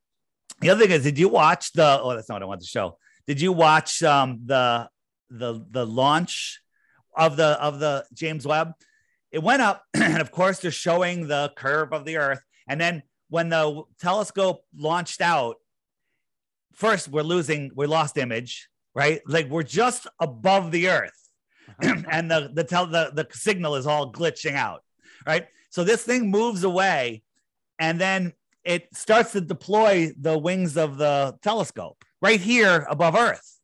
the other thing is, did you watch the? Oh, that's not what I want to show. Did you watch um, the the the launch of the of the James Webb? It went up, <clears throat> and of course, they're showing the curve of the Earth. And then when the telescope launched out, first we're losing, we lost image, right? Like we're just above the Earth, <clears throat> and the the tel- the the signal is all glitching out, right? So this thing moves away, and then it starts to deploy the wings of the telescope right here above Earth.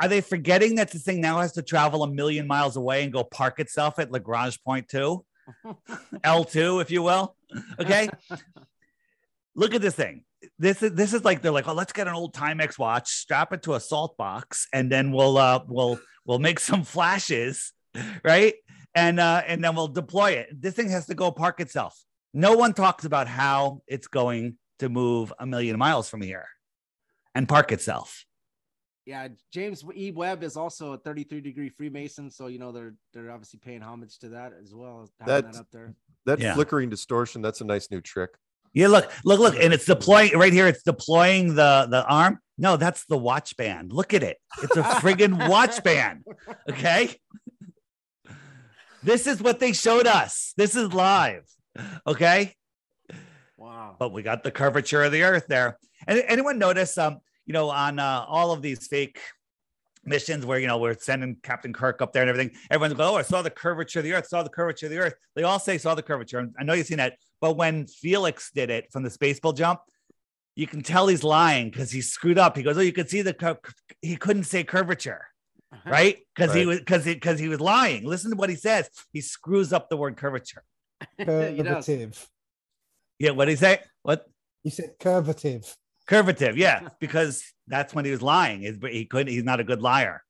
Are they forgetting that this thing now has to travel a million miles away and go park itself at Lagrange point two, <laughs> L2, if you will? Okay. <laughs> Look at this thing. This is this is like they're like, oh, let's get an old Timex watch, strap it to a salt box, and then we'll uh we'll we'll make some flashes, right? And uh and then we'll deploy it. This thing has to go park itself. No one talks about how it's going to move a million miles from here and park itself. Yeah, James E. Webb is also a 33 degree Freemason, so you know they're they're obviously paying homage to that as well. Having That's- that up there. That Yeah. flickering distortion, that's a nice new trick. Yeah, look, look, look, and it's deploying right here. It's deploying the the arm. No, that's the watch band. Look at it. It's a friggin' watch band. Okay. This is what they showed us. This is live. Okay. Wow. But we got the curvature of the earth there. And anyone notice um, you know, on uh, all of these fake missions where you know we're sending Captain Kirk up there and everything, everyone's going, Oh, I saw the curvature of the earth, saw the curvature of the earth. They all say saw the curvature. And I know you've seen that, but when Felix did it from the spaceball jump, you can tell he's lying because he screwed up. He goes, Oh, you could see the cur- he couldn't say curvature, right? Because he was because he because he was lying. Listen to what he says. He screws up the word curvature. <laughs> Curvative. Yeah, what did he say? What? You said curvative. Curvative, yeah, <laughs> because that's when he was lying. Is he couldn't. He's not a good liar.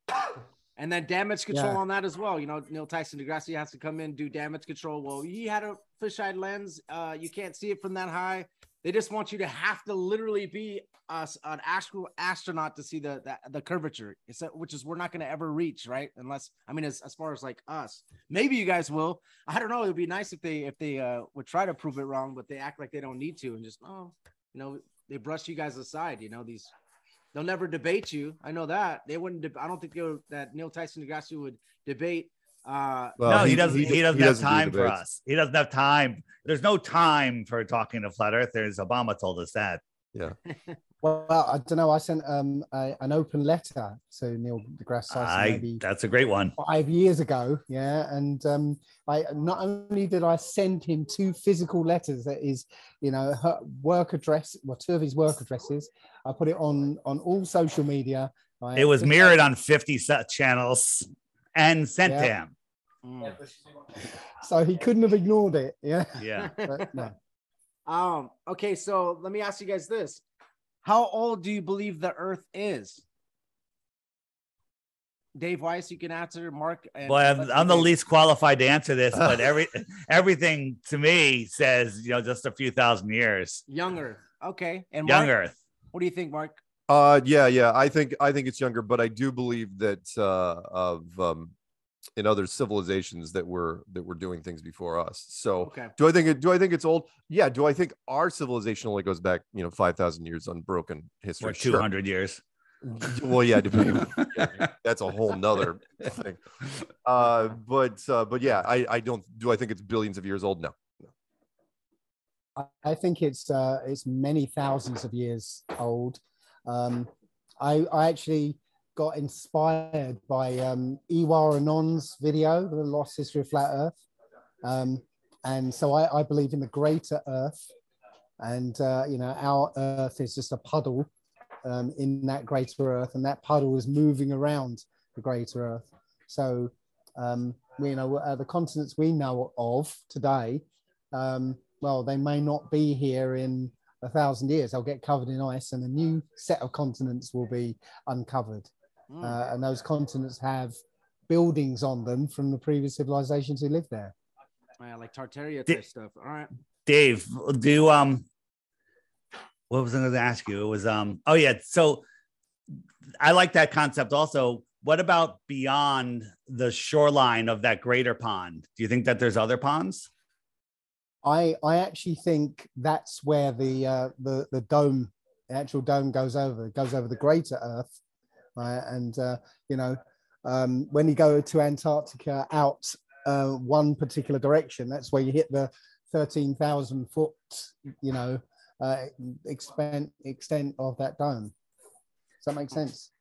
And then damage control Yeah. on that as well. You know, Neil Tyson DeGrassi has to come in do damage control. Well, he had a fisheye lens. Uh, you can't see it from that high. They just want you to have to literally be us an actual astronaut to see the the, the curvature. Which is we're not going to ever reach, right? Unless I mean, as, as far as like us, maybe you guys will. I don't know. It would be nice if they if they uh, would try to prove it wrong, but they act like they don't need to and just oh, you know, they brush you guys aside. You know these They'll never debate you. I know that they wouldn't. deb- I don't think that Neil Tyson DeGrassi would debate. Uh, no, Well, he, doesn't. He, doesn't he have do time for us. He doesn't have time. There's no time for talking to flat earthers. Obama told us that. Yeah. <laughs> well, I don't know. I sent um a, an open letter to Neil deGrasse Tyson I, maybe that's a great one. five years ago. Yeah, and um, I not only did I send him two physical letters, that is, you know, her work address, well, two of his work addresses. I put it on on all social media. I It was mirrored on 50 set channels and sent to Yeah. him. mm. so he couldn't have ignored it. Yeah, Yeah. <laughs> but no. um. Okay, so let me ask you guys this: How old do you believe the Earth is? Dave Weiss, you can answer. Mark, and Boy, I'm, I'm the least qualified to answer this, but <laughs> every everything to me says, you know, just a few thousand years. younger. Okay, and Young Mark, Earth. What do you think, Mark? Uh, yeah, yeah. I think I think it's younger, but I do believe that uh, of um, in other civilizations that were that were doing things before us. So Okay. do I think it? Do I think it's old? Yeah. Do I think our civilization only goes back, you know, five thousand years unbroken history? Or Sure. 200 years. Well, yeah, depending. <laughs> yeah, that's a whole nother thing. Uh, but uh, but yeah, I I don't. Do I think it's billions of years old? No. I- I think it's uh, it's many thousands of years old. Um, I I actually got inspired by um, Iwa Anon's video, The Lost History of Flat Earth, um, and so I, I believe in the greater Earth, and uh, you know our Earth is just a puddle um, in that greater Earth, and that puddle is moving around the greater Earth. So um, we, you know uh, the continents we know of today um, well, they may not be here in a thousand years. They'll get covered in ice, and a new set of continents will be uncovered. Mm. Uh, and those continents have buildings on them from the previous civilizations who lived there. Yeah, like Tartaria Di- type stuff. All right. Dave, do um what was I going to ask you? It was um oh yeah, so I like that concept also. What about beyond the shoreline of that greater pond? Do you think that there's other ponds? I I actually think that's where the uh, the the dome, the actual dome goes over. It goes over the greater Earth, right? And uh, you know, um, when you go to Antarctica out uh, one particular direction, that's where you hit the thirteen thousand foot, you know, uh, extent extent of that dome. Does that make sense?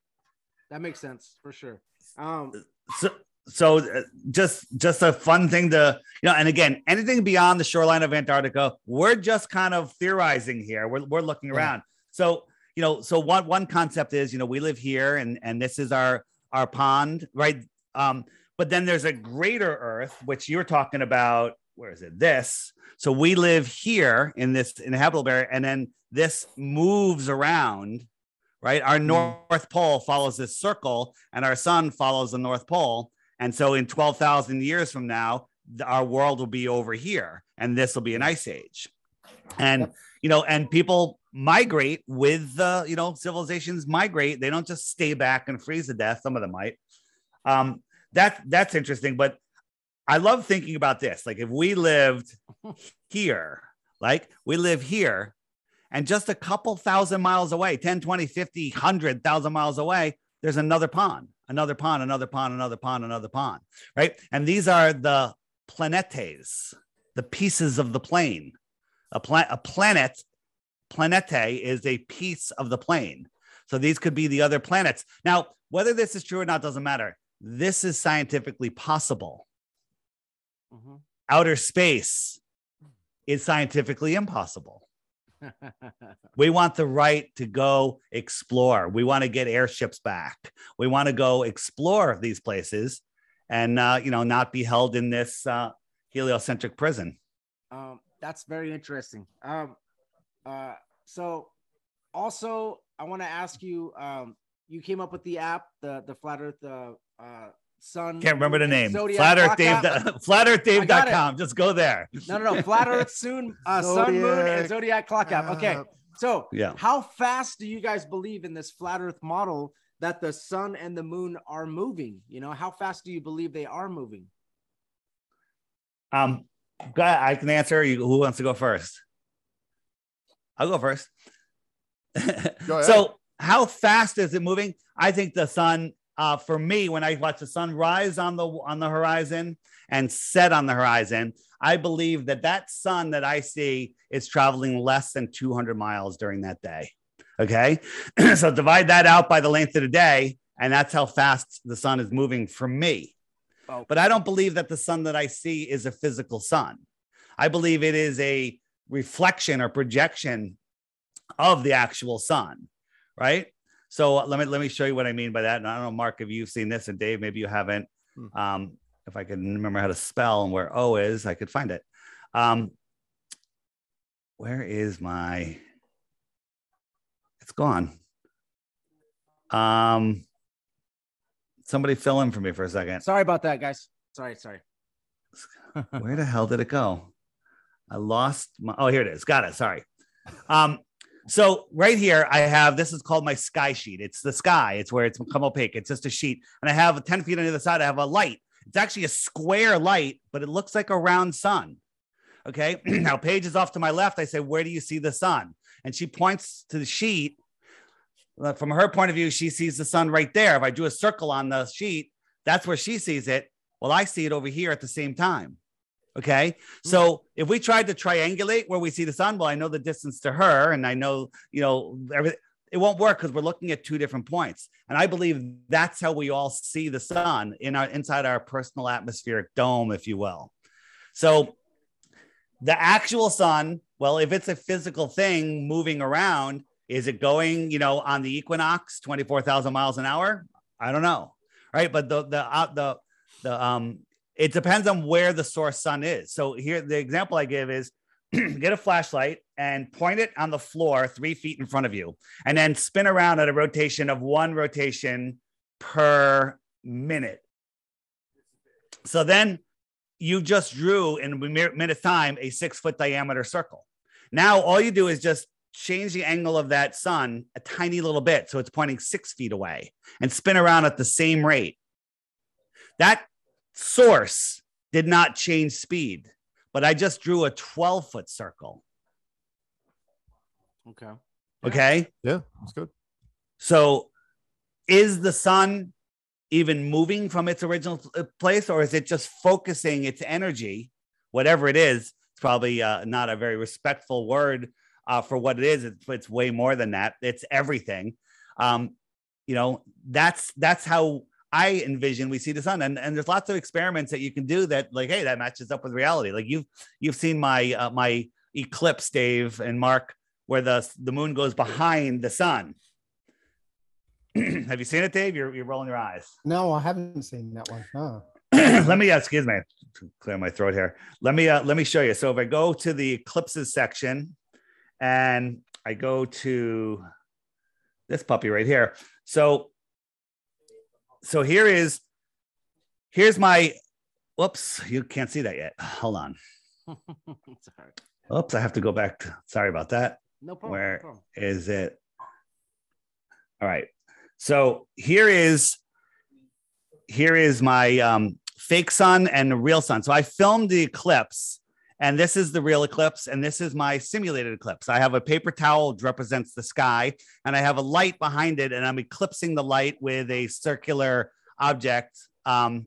That makes sense for sure. Um, So so uh, just just a fun thing to you know and again anything beyond the shoreline of antarctica we're just kind of theorizing here. We're, we're looking Yeah. around. So you know so one one concept is you know we live here and and this is our our pond right? Um but then there's a greater earth which you're talking about where is it? This. So we live here in this inhabitable area and then this moves around right? Our north pole follows this circle and our sun follows the north pole and so in 12,000 years from now, our world will be over here and this will be an ice age. And, Yep. you know, and people migrate with the, you know, civilizations migrate. They don't just stay back and freeze to death. Some of them might. Um, that, that's interesting. But I love thinking about this. Like if we lived here, like we live here and just a couple thousand miles away, 10, 20, 50, 100,000 miles away, there's another pond, another pond, another pond, another pond, another pond, right? And these are the planetes, the pieces of the plane. A, pla- a planet, planete is a piece of the plane. So these could be the other planets. Now, whether this is true or not doesn't matter. This is scientifically possible. Mhm. Outer space is scientifically impossible. We want the right to go explore. We want to get airships back. We want to go explore these places and, uh, you know, not be held in this uh, heliocentric prison. Um, that's very interesting. Um, uh, so also I want to ask you, um, you came up with the app, the the flat Earth, uh, uh, sun. Can't remember the name. Zodiac clock app. <laughs> FlatEarthDave, I got FlatEarthDave.com. Just go there. No, no, no. Flat Earth, <laughs> soon, uh, sun, moon, and Zodiac zodiac clock app. Okay, so Yeah. how fast do you guys believe in this flat Earth model that the sun and the moon are moving? You know, how fast do you believe they are moving? Um, go. I can answer. You, who wants to go first? I'll go first. Go <laughs> ahead. so, how fast is it moving? I think the sun. Uh, for me, when I watch the sun rise on the on the horizon and set on the horizon, I believe that that sun that I see is traveling less than 200 miles during that day. Okay, <clears throat> so divide that out by the length of the day, and that's how fast the sun is moving for me. Oh. But I don't believe that the sun that I see is a physical sun. I believe it is a reflection or projection of the actual sun, right? So let me let me show you what I mean by that. And I don't know, Mark, if you've seen this, and Dave, maybe you haven't. Hmm. Um, if I can remember how to spell and where O is, I could find it. Um, where is my? It's gone. Um, somebody fill in for me for a second. Sorry about that, guys. Sorry, sorry. <laughs> Where the hell did it go? I lost my. Oh, here it is. Got it. Sorry. Um, so right here, I have this is called my sky sheet. It's the sky. It's where it's become opaque. It's just a sheet, and I have 10 feet on the other side. I have a light. It's actually a square light, but it looks like a round sun. Okay. <clears throat> now, Paige is off to my left. I say, Where do you see the sun? And she points to the sheet. Uh, From her point of view, she sees the sun right there. If I drew a circle on the sheet, that's where she sees it. Well, I see it over here at the same time. Okay. So if we tried to triangulate where we see the sun, well, I know the distance to her and I know, you know, everything. It won't work because we're looking at two different points. And I believe that's how we all see the sun in our inside our personal atmospheric dome, if you will. So the actual sun, well, if it's a physical thing moving around, is it going, you know, on the equinox, 24,000 miles an hour? I don't know. Right. But the, the, uh, the, the, um, it depends on where the source sun is. So here, the example I give is <clears throat> get a flashlight and point it on the floor three feet in front of you, and then spin around at a rotation of one rotation per minute. So then you just drew in a mi- minute's time a six foot diameter circle. Now all you do is just change the angle of that sun a tiny little bit. So it's pointing six feet away and spin around at the same rate. That source did not change speed, but I just drew a 12 foot circle. Okay. Okay. Yeah, that's good. So is the sun even moving from its original uh, place or is it just focusing its energy, whatever it is? It's probably uh, not a very respectful word uh, for what it is. It's, it's way more than that. It's everything. Um, you know, that's that's how I envision we see the sun. And, and there's lots of experiments that you can do that, like, hey, that matches up with reality. Like you've you've seen my uh, my eclipse, Dave and Mark, where the the moon goes behind the sun. <clears throat> Have you seen it, Dave? You're you're rolling your eyes. No, I haven't seen that one. <clears throat> Let me uh, excuse me clear my throat here let me uh, let me show you so if i go to the eclipses section and i go to this puppy right here so so here is here's my whoops you can't see that yet hold on <laughs> Sorry. oops i have to go back to, sorry about that No problem. Where no problem. is it all right so here is here is my um, fake sun and the real sun so i filmed the eclipse and this is the real eclipse and this is my simulated eclipse i have a paper towel which represents the sky and i have a light behind it and i'm eclipsing the light with a circular object um,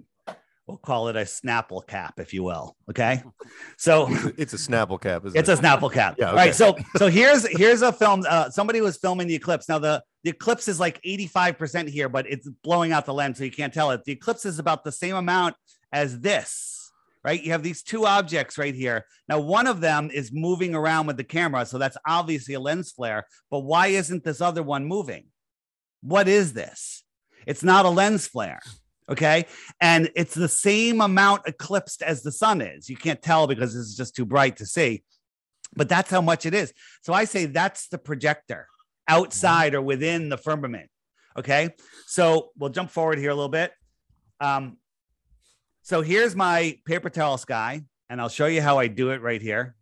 we'll call it a snapple cap if you will okay so <laughs> It's a Snapple cap. Isn't it's it? a Snapple cap. Yeah, All right. So so here's here's a film. Uh, somebody was filming the eclipse. Now the the eclipse is like 85% here, but it's blowing out the lens, so you can't tell it. The eclipse is about the same amount as this. Right. You have these two objects right here. Now, one of them is moving around with the camera. So that's obviously a lens flare. But why isn't this other one moving? What is this? It's not a lens flare. Okay. And it's the same amount eclipsed as the sun is. You can't tell because this is just too bright to see, but that's how much it is. So I say that's the projector outside or within the firmament. Okay. So we'll jump forward here a little bit. Um, so here's my paper towel sky, and I'll show you how I do it right here.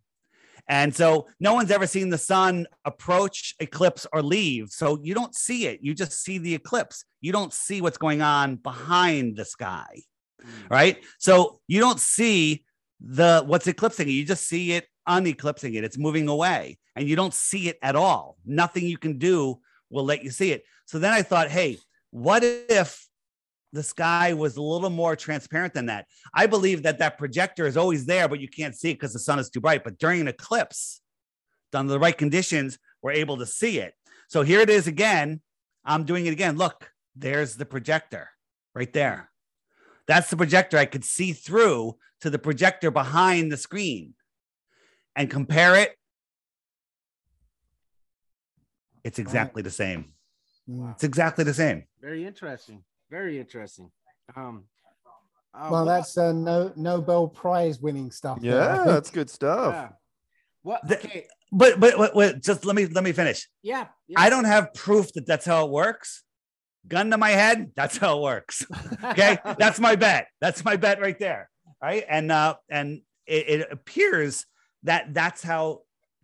And so no one's ever seen the sun approach, eclipse, or leave. So you don't see it. You just see the eclipse. You don't see what's going on behind the sky. Mm. Right. So you don't see the what's eclipsing it. You just see it uneclipsing it. It's moving away and you don't see it at all. Nothing you can do will let you see it. So then I thought, hey, what if the sky was a little more transparent than that? I believe that that projector is always there, but you can't see it because the sun is too bright. But during an eclipse, under the right conditions, we're able to see it. So here it is again. I'm doing it again. Look, there's the projector right there. That's the projector I could see through to the projector behind the screen and compare it. It's exactly the same. Mm. It's exactly the same. Very interesting. Very interesting. Um, uh, Well, what- that's uh, no Nobel Prize winning stuff. Yeah, think. <laughs> that's good stuff. yeah. What? The- Okay. But but, but, but just let me let me finish. Yeah. yeah. I don't have proof that that's how it works. Gun to my head, that's how it works. <laughs> Okay, that's my bet. That's my bet right there. Right, and uh, and it, it appears that that's how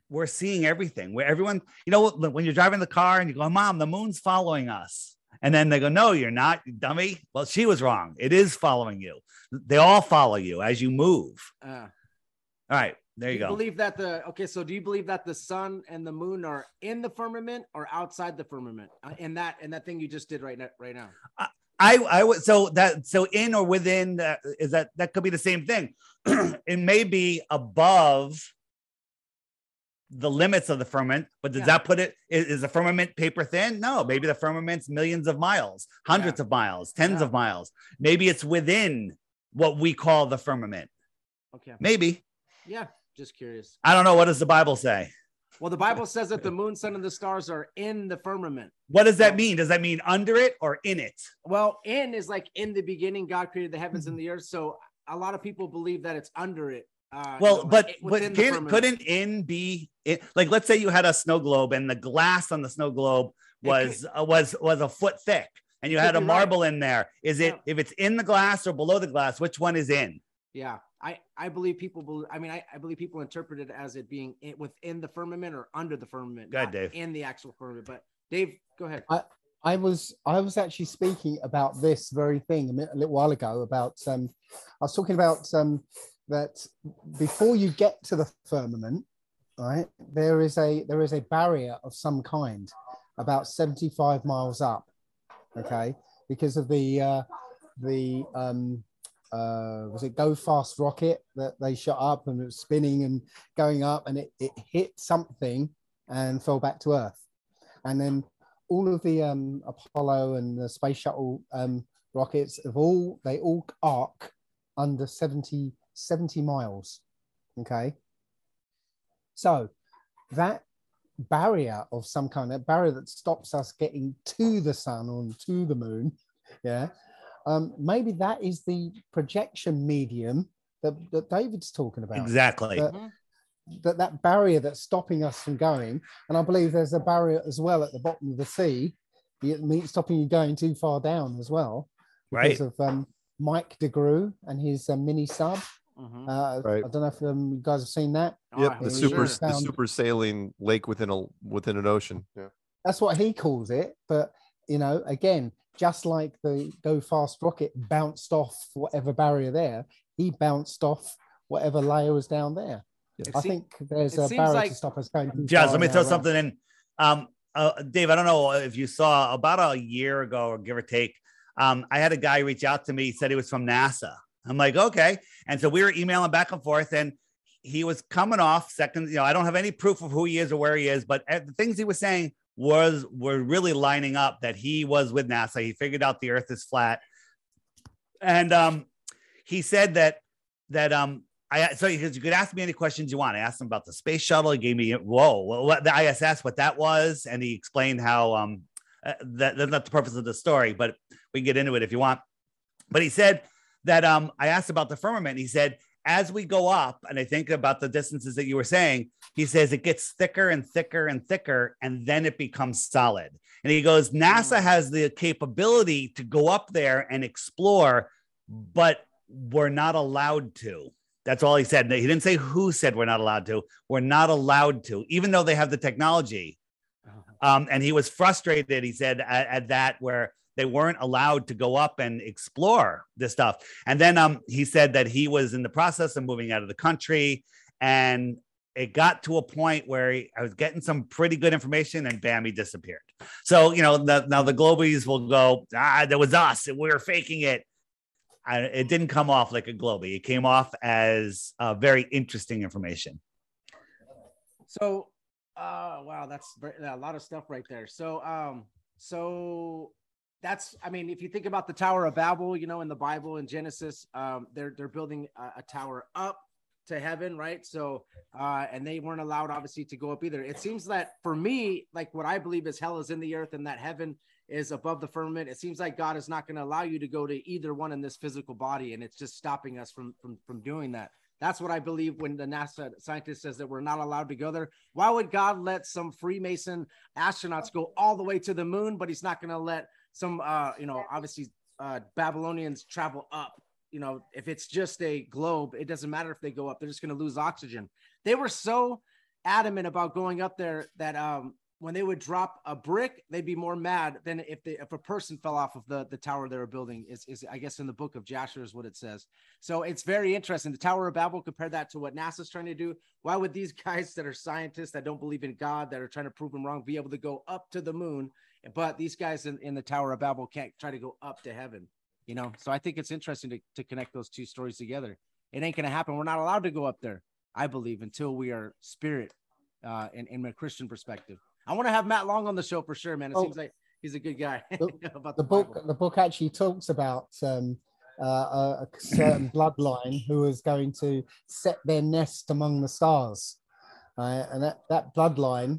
we're seeing everything. Where everyone, you know, when you're driving the car and you go, "Mom, the moon's following us," and then they go, "No, you're not, you dummy." Well, she was wrong. It is following you. They all follow you as you move. Uh, All right, there you you go. believe that the okay? So do you believe that the sun and the moon are in the firmament or outside the firmament? Uh, in that in that thing you just did right now, right now. I I would so that so in or within that is that that could be the same thing. <clears throat> it may be above the limits of the firmament, but does Yeah. that put it is, is the firmament paper thin? No, maybe the firmament's millions of miles, hundreds of miles, tens Yeah. of miles. Maybe it's within what we call the firmament. Okay. Maybe. Yeah. Just curious. I don't know. What does the Bible say? Well, the Bible says that the moon, sun, and the stars are in the firmament. What does that mean? Does that mean under it or in it? Well, in is like in the beginning, God created the heavens and mm-hmm. the earth. So a lot of people believe that it's under it. Uh, Well, know, like but but can, couldn't in be it, like let's say you had a snow globe and the glass on the snow globe was uh, was was a foot thick and you had a be right. marble in there. Is it Yeah. if it's in the glass or below the glass? Which one is in? Yeah, I I believe people believe. I mean, I, I believe people interpret it as it being in, within the firmament or under the firmament. Go ahead, Dave. In the actual firmament, but Dave, go ahead. I I was I was actually speaking about this very thing a, a little while ago about um I was talking about um that before you get to the firmament right there is a there is a barrier of some kind about 75 miles up okay? Because of the uh the um uh was it go fast rocket that they shot up and it was spinning and going up and it, it hit something and fell back to earth. And then all of the um, Apollo and the space shuttle um, rockets have all they all arc under 70 70 miles. Okay. So that barrier of some kind, of barrier that stops us getting to the sun or to the moon, <laughs> yeah, um, maybe that is the projection medium that, that David's talking about. Exactly. That, that that barrier that's stopping us from going, and I believe there's a barrier as well at the bottom of the sea, stopping you going too far down as well, because Right. of um, Mike deGruy and his uh, mini sub. Mhm. Uh, Right. I don't know if um, you guys have seen that. Oh, Yep, I- the super sure. the super saline lake within a within an ocean. Yeah. That's what he calls it. But you know, again, just like the Go Fast rocket bounced off whatever barrier there, he bounced off whatever layer was down there. It I seem- think there's a barrier like- to stop us going. too Jazz, let me in throw something in. Um, uh, Dave, I don't know if you saw about a year ago or give or take. Um, I had a guy reach out to me, he said he was from NASA. I'm like, okay. And so we were emailing back and forth, and he was coming off second. You know, I don't have any proof of who he is or where he is, but uh, the things he was saying was were really lining up that he was with NASA. He figured out the Earth is flat, and um, he said that that um I so because you could ask me any questions you want. I asked him about the space shuttle. He gave me whoa, what the ISS, what that was, and he explained how um uh, that, that's not the purpose of the story, but we can get into it if you want. But he said that um I asked about the firmament. He said as we go up, and I think about the distances that you were saying, he says it gets thicker and thicker and thicker, and then it becomes solid. And he goes, NASA Mm. has the capability to go up there and explore, but we're not allowed to. That's all he said. He didn't say who said we're not allowed to. We're not allowed to, even though they have the technology. Um, and he was frustrated, he said, at, at that where they weren't allowed to go up and explore this stuff. And then um, he said that he was in the process of moving out of the country. And it got to a point where he, I was getting some pretty good information and bam, he disappeared. So, you know, the, now the Globies will go, ah, that was us. We were faking it. I, it didn't come off like a Globie. It came off as uh, very interesting information. So, uh, wow, that's a lot of stuff right there. So, um, so that's, I mean, if you think about the Tower of Babel, you know, in the Bible in Genesis, um, they're they're building a, a tower up to heaven, right? So, uh, and they weren't allowed, obviously, to go up either. It seems that for me, like what I believe is hell is in the earth, and that heaven is above the firmament. It seems like God is not going to allow you to go to either one in this physical body, and it's just stopping us from from from doing that. That's what I believe when the NASA scientist says that we're not allowed to go there. Why would God let some Freemason astronauts go all the way to the moon, but he's not going to let some, uh, you know, obviously uh, Babylonians travel up? You know, if it's just a globe, it doesn't matter if they go up, they're just going to lose oxygen. They were so adamant about going up there that um, when they would drop a brick, they'd be more mad than if they, if a person fell off of the, the tower they were building. Is, is I guess in the book of Jasher is what it says. So it's very interesting. The Tower of Babel, compare that to what NASA's trying to do. Why would these <laughs> guys that are scientists that don't believe in God, that are trying to prove him wrong, be able to go up to the moon? But these guys in, in the Tower of Babel can't try to go up to heaven. You know, so I think it's interesting to, to connect those two stories together. It ain't gonna happen. We're not allowed to go up there, I believe, until we are spirit uh in, in a Christian perspective. I want to have Matt Long on the show for sure, man. It Oh. seems like he's a good guy. <laughs> The- <laughs> about the Bible. book the book actually talks about um, uh, a, a certain <coughs> bloodline who is going to set their nest among the stars uh, and that, that bloodline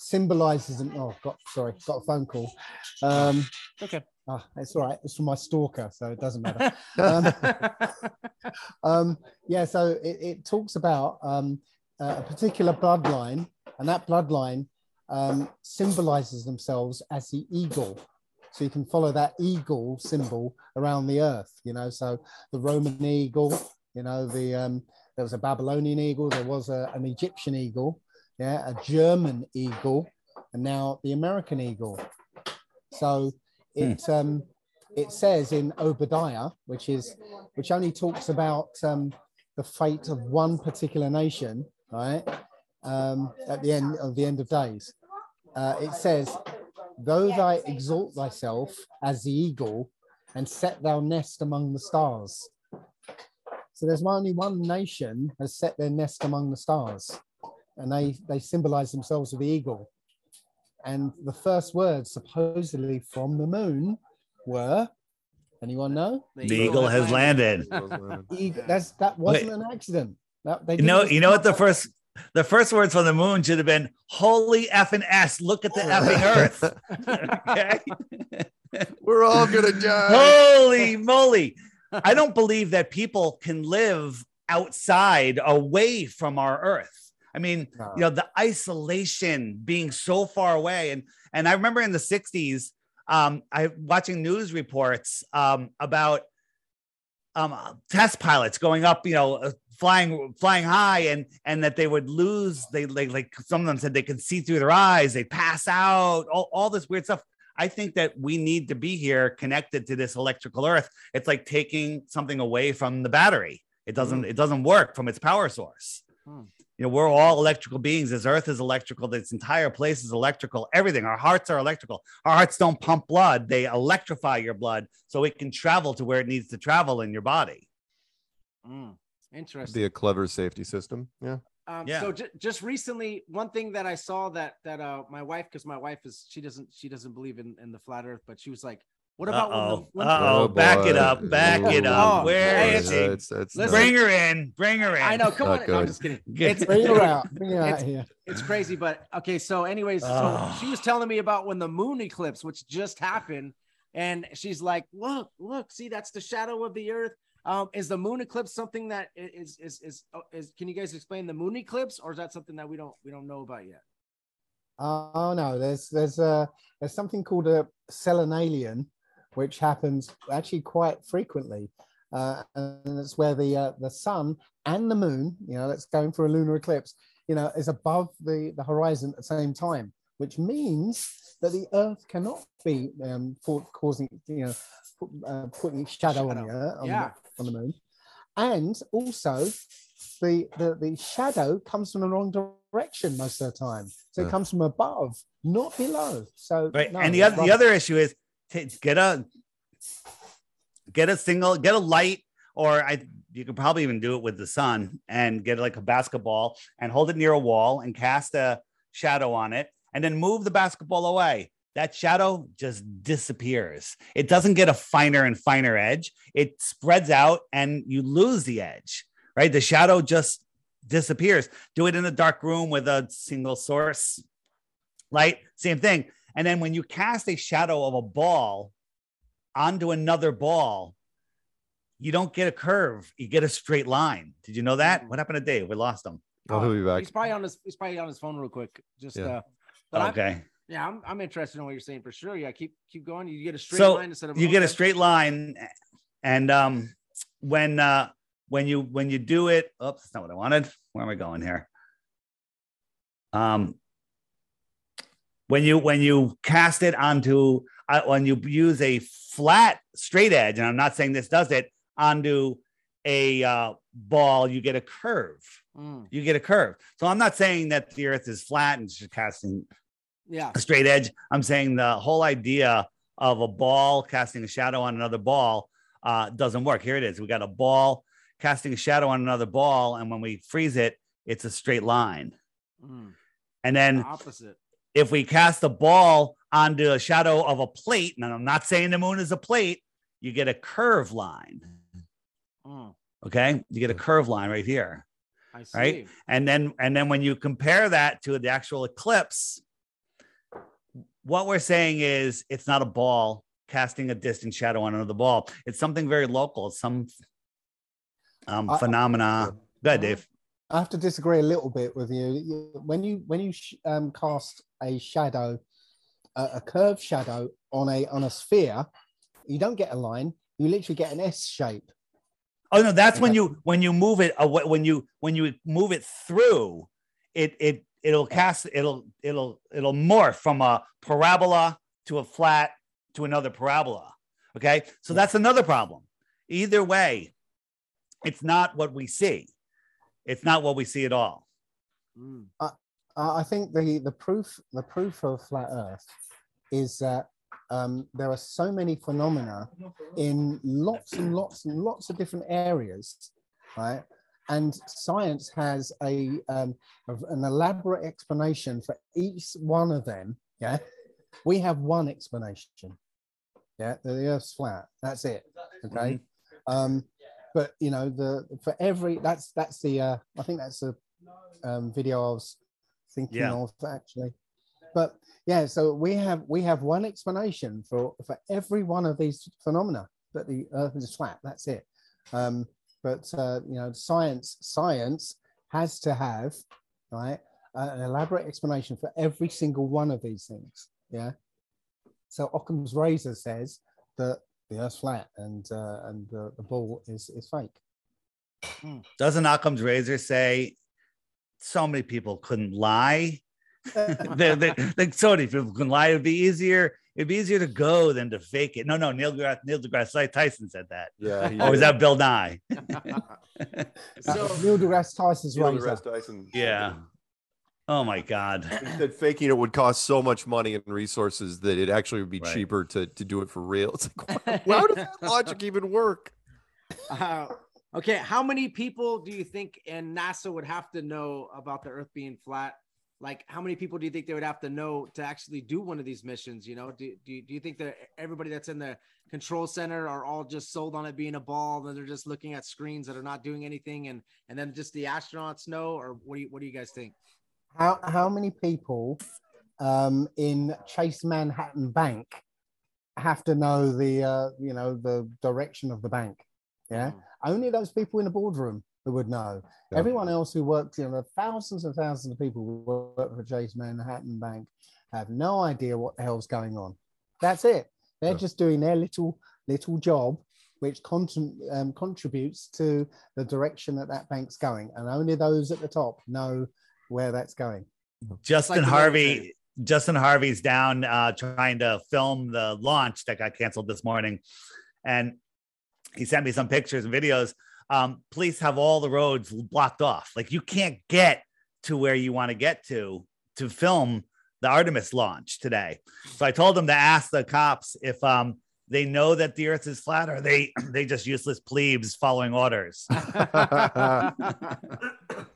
symbolizes an oh got sorry got a phone call um Okay. ah, it's all right it's from my stalker so it doesn't matter <laughs> um, um, yeah, so it, it talks about um, a particular bloodline, and that bloodline um, symbolizes themselves as the eagle. So you can follow that eagle symbol around the earth, you know. So the Roman eagle, you know, the um, there was a Babylonian eagle, there was a, an Egyptian eagle, yeah, a German eagle, and now the American eagle. So it um, it says in Obadiah, which is which only talks about um, the fate of one particular nation, right? Um, at the end of the end of days, uh, it says, "Though thou exalt thyself as the eagle, and set thou nest among the stars." So there's only one nation has set their nest among the stars, and they they symbolize themselves with the eagle. And the first words, supposedly from the moon, were Anyone know? The The eagle has landed. <laughs> Eagle, that's that wasn't an accident. That, they You know, you know what the first the first words from the moon should have been holy effing s look at the effing earth <laughs> okay We're all gonna <laughs> die. holy moly i don't believe that people can live outside away from our earth i mean No. you know the isolation being so far away. And and i remember in the 60s um i watching news reports um about um test pilots going up you know uh, flying flying high and and that they would lose they like like some of them said they could see through their eyes they pass out all, all this weird stuff. I think that we need to be here connected to this electrical earth. It's like taking something away from the battery. It doesn't it doesn't work from its power source. Hmm. You know we're all electrical beings this earth is electrical this entire place is electrical everything our hearts are electrical our hearts don't pump blood they electrify your blood so it can travel to where it needs to travel in your body Mm, interesting. Be a clever safety system. Yeah. Um, Yeah. So ju- just recently, one thing that I saw that that uh my wife, because my wife is she doesn't she doesn't believe in in the flat Earth, but she was like, "What about when the Uh-oh. when- Uh-oh. Oh, back it up, back it up. Oh, Where Hey, is it's- It's, it's Listen- bring her in bring her in I know, come Not on, no, I'm good. just kidding. <laughs> Get- It's, Bring her out. Bring her out It's- here. it's crazy, but okay. So, anyways, so she <sighs> was telling me about when the moon eclipse, which just happened, and she's like, "Look, look, see, that's the shadow of the Earth." Um, is the moon eclipse something that is is is is oh, is? Can you guys explain the moon eclipse, or is that something that we don't we don't know about yet? Oh no, there's there's uh there's something called a selenelion, which happens actually quite frequently, uh, and it's where the uh, the sun and the moon, you know, that's going for a lunar eclipse, you know, is above the the horizon at the same time, which means that the Earth cannot be um, for, causing, you know, put, uh, putting shadow, on the Earth, on, Yeah. the, on the moon, and also the, the the shadow comes from the wrong direction most of the time. So Yeah. it comes from above, not below. So right no, and the other the other issue is to get a get a single get a light or i you could probably even do it with the sun and get like a basketball and hold it near a wall and cast a shadow on it and then move the basketball away. That shadow just disappears. It doesn't get a finer and finer edge. It spreads out and you lose the edge right? The shadow just disappears. Do it in a dark room with a single source light. Same thing and then when you cast a shadow of a ball onto another ball, you don't get a curve, you get a straight line. Did you know that? What happened to Dave? We lost him. Oh, he'll be back. He's probably on his he's probably on his phone real quick. Just Yeah. uh, but I'm, okay. yeah, I'm I'm interested in what you're saying for sure. Yeah, keep keep going. You get a straight So line instead of You get a straight line. And um when uh when you when you do it, oops, that's not what I wanted. Where am I going here? Um when you when you cast it onto uh, when you use a flat straight edge, and I'm not saying this does it onto a uh, ball, you get a curve. Mm, You get a curve. So I'm not saying that the Earth is flat and just casting yeah, a straight edge. I'm saying the whole idea of a ball casting a shadow on another ball uh, doesn't work. Here it is. We got a ball casting a shadow on another ball, and when we freeze it, it's a straight line. mm, And the then opposite. If we cast a ball onto a shadow of a plate, and I'm not saying the moon is a plate, you get a curve line. Mm, Okay, you get a curve line right here. I see. Right? and then and then when you compare that to the actual eclipse what we're saying is it's not a ball casting a distant shadow on another ball it's something very local it's some um, I- phenomena go ahead dave I have to disagree a little bit with you. You- When you when you sh- um, cast a shadow, a, a curved shadow on a on a sphere, you don't get a line. You literally get an S shape. oh no that's when you when you move it away when you when you move it through it it it'll cast it'll it'll it'll morph from a parabola to a flat to another parabola okay? So that's another problem. Either way it's not what we see. It's not what we see at all. Mm, Uh, I think the the proof the proof of flat Earth is that um, there are so many phenomena in lots and lots and lots of different areas, right? And science has a um, an elaborate explanation for each one of them. Yeah, we have one explanation. Yeah, the Earth's flat. That's it. Okay. Um, but you know, the for every that's that's the uh, I think that's the um, video I was thinking Yeah. of actually. But yeah, so we have we have one explanation for for every one of these phenomena that the Earth is flat. That's it. Um, but uh, you know, science science has to have right an elaborate explanation for every single one of these things. Yeah. So Occam's razor says that the Earth's flat and uh, and the, the ball is is fake. Doesn't Occam's razor say so many people couldn't lie? <laughs> they, they, like so many people can lie. It'd be easier. It'd be easier to go than to fake it. No, no. Neil deGrasse, Neil deGrasse Tyson said that. Yeah. he Or was did. that Bill Nye? <laughs> So- <laughs> Neil deGrasse Tyson's Neil deGrasse Tyson. Yeah. Oh my God. He said faking it would cost so much money and resources that it actually would be Right. cheaper to, to do it for real. It's like, why- how does that logic even work? Uh, okay, how many people do you think and NASA would have to know about the Earth being flat? Like, how many people do you think they would have to know to actually do one of these missions? You know, do, do, you- do you think that everybody that's in the control center are all just sold on it being a ball, and they're just looking at screens that are not doing anything, and and then just the astronauts know, or what do you what do you guys think? How how many people um, in Chase Manhattan Bank have to know the uh, you know the direction of the bank? Yeah, only those people in the boardroom who would know. Yeah. Everyone else who works, you know, thousands and thousands of people who work for Chase Manhattan Bank have no idea what the hell's going on. That's it. They're Yeah. just doing their little little job, which contr- um, contributes to the direction that that bank's going, and only those at the top know where that's going. Justin the Harvey. Justin Harvey's down uh, trying to film the launch that got canceled this morning, and he sent me some pictures and videos. Um, police have all the roads blocked off. Like you can't get to where you want to get to to film the Artemis launch today. So I told them to ask the cops if um, they know that the Earth is flat, or are they <clears throat> they just useless plebes following orders. <laughs> <laughs>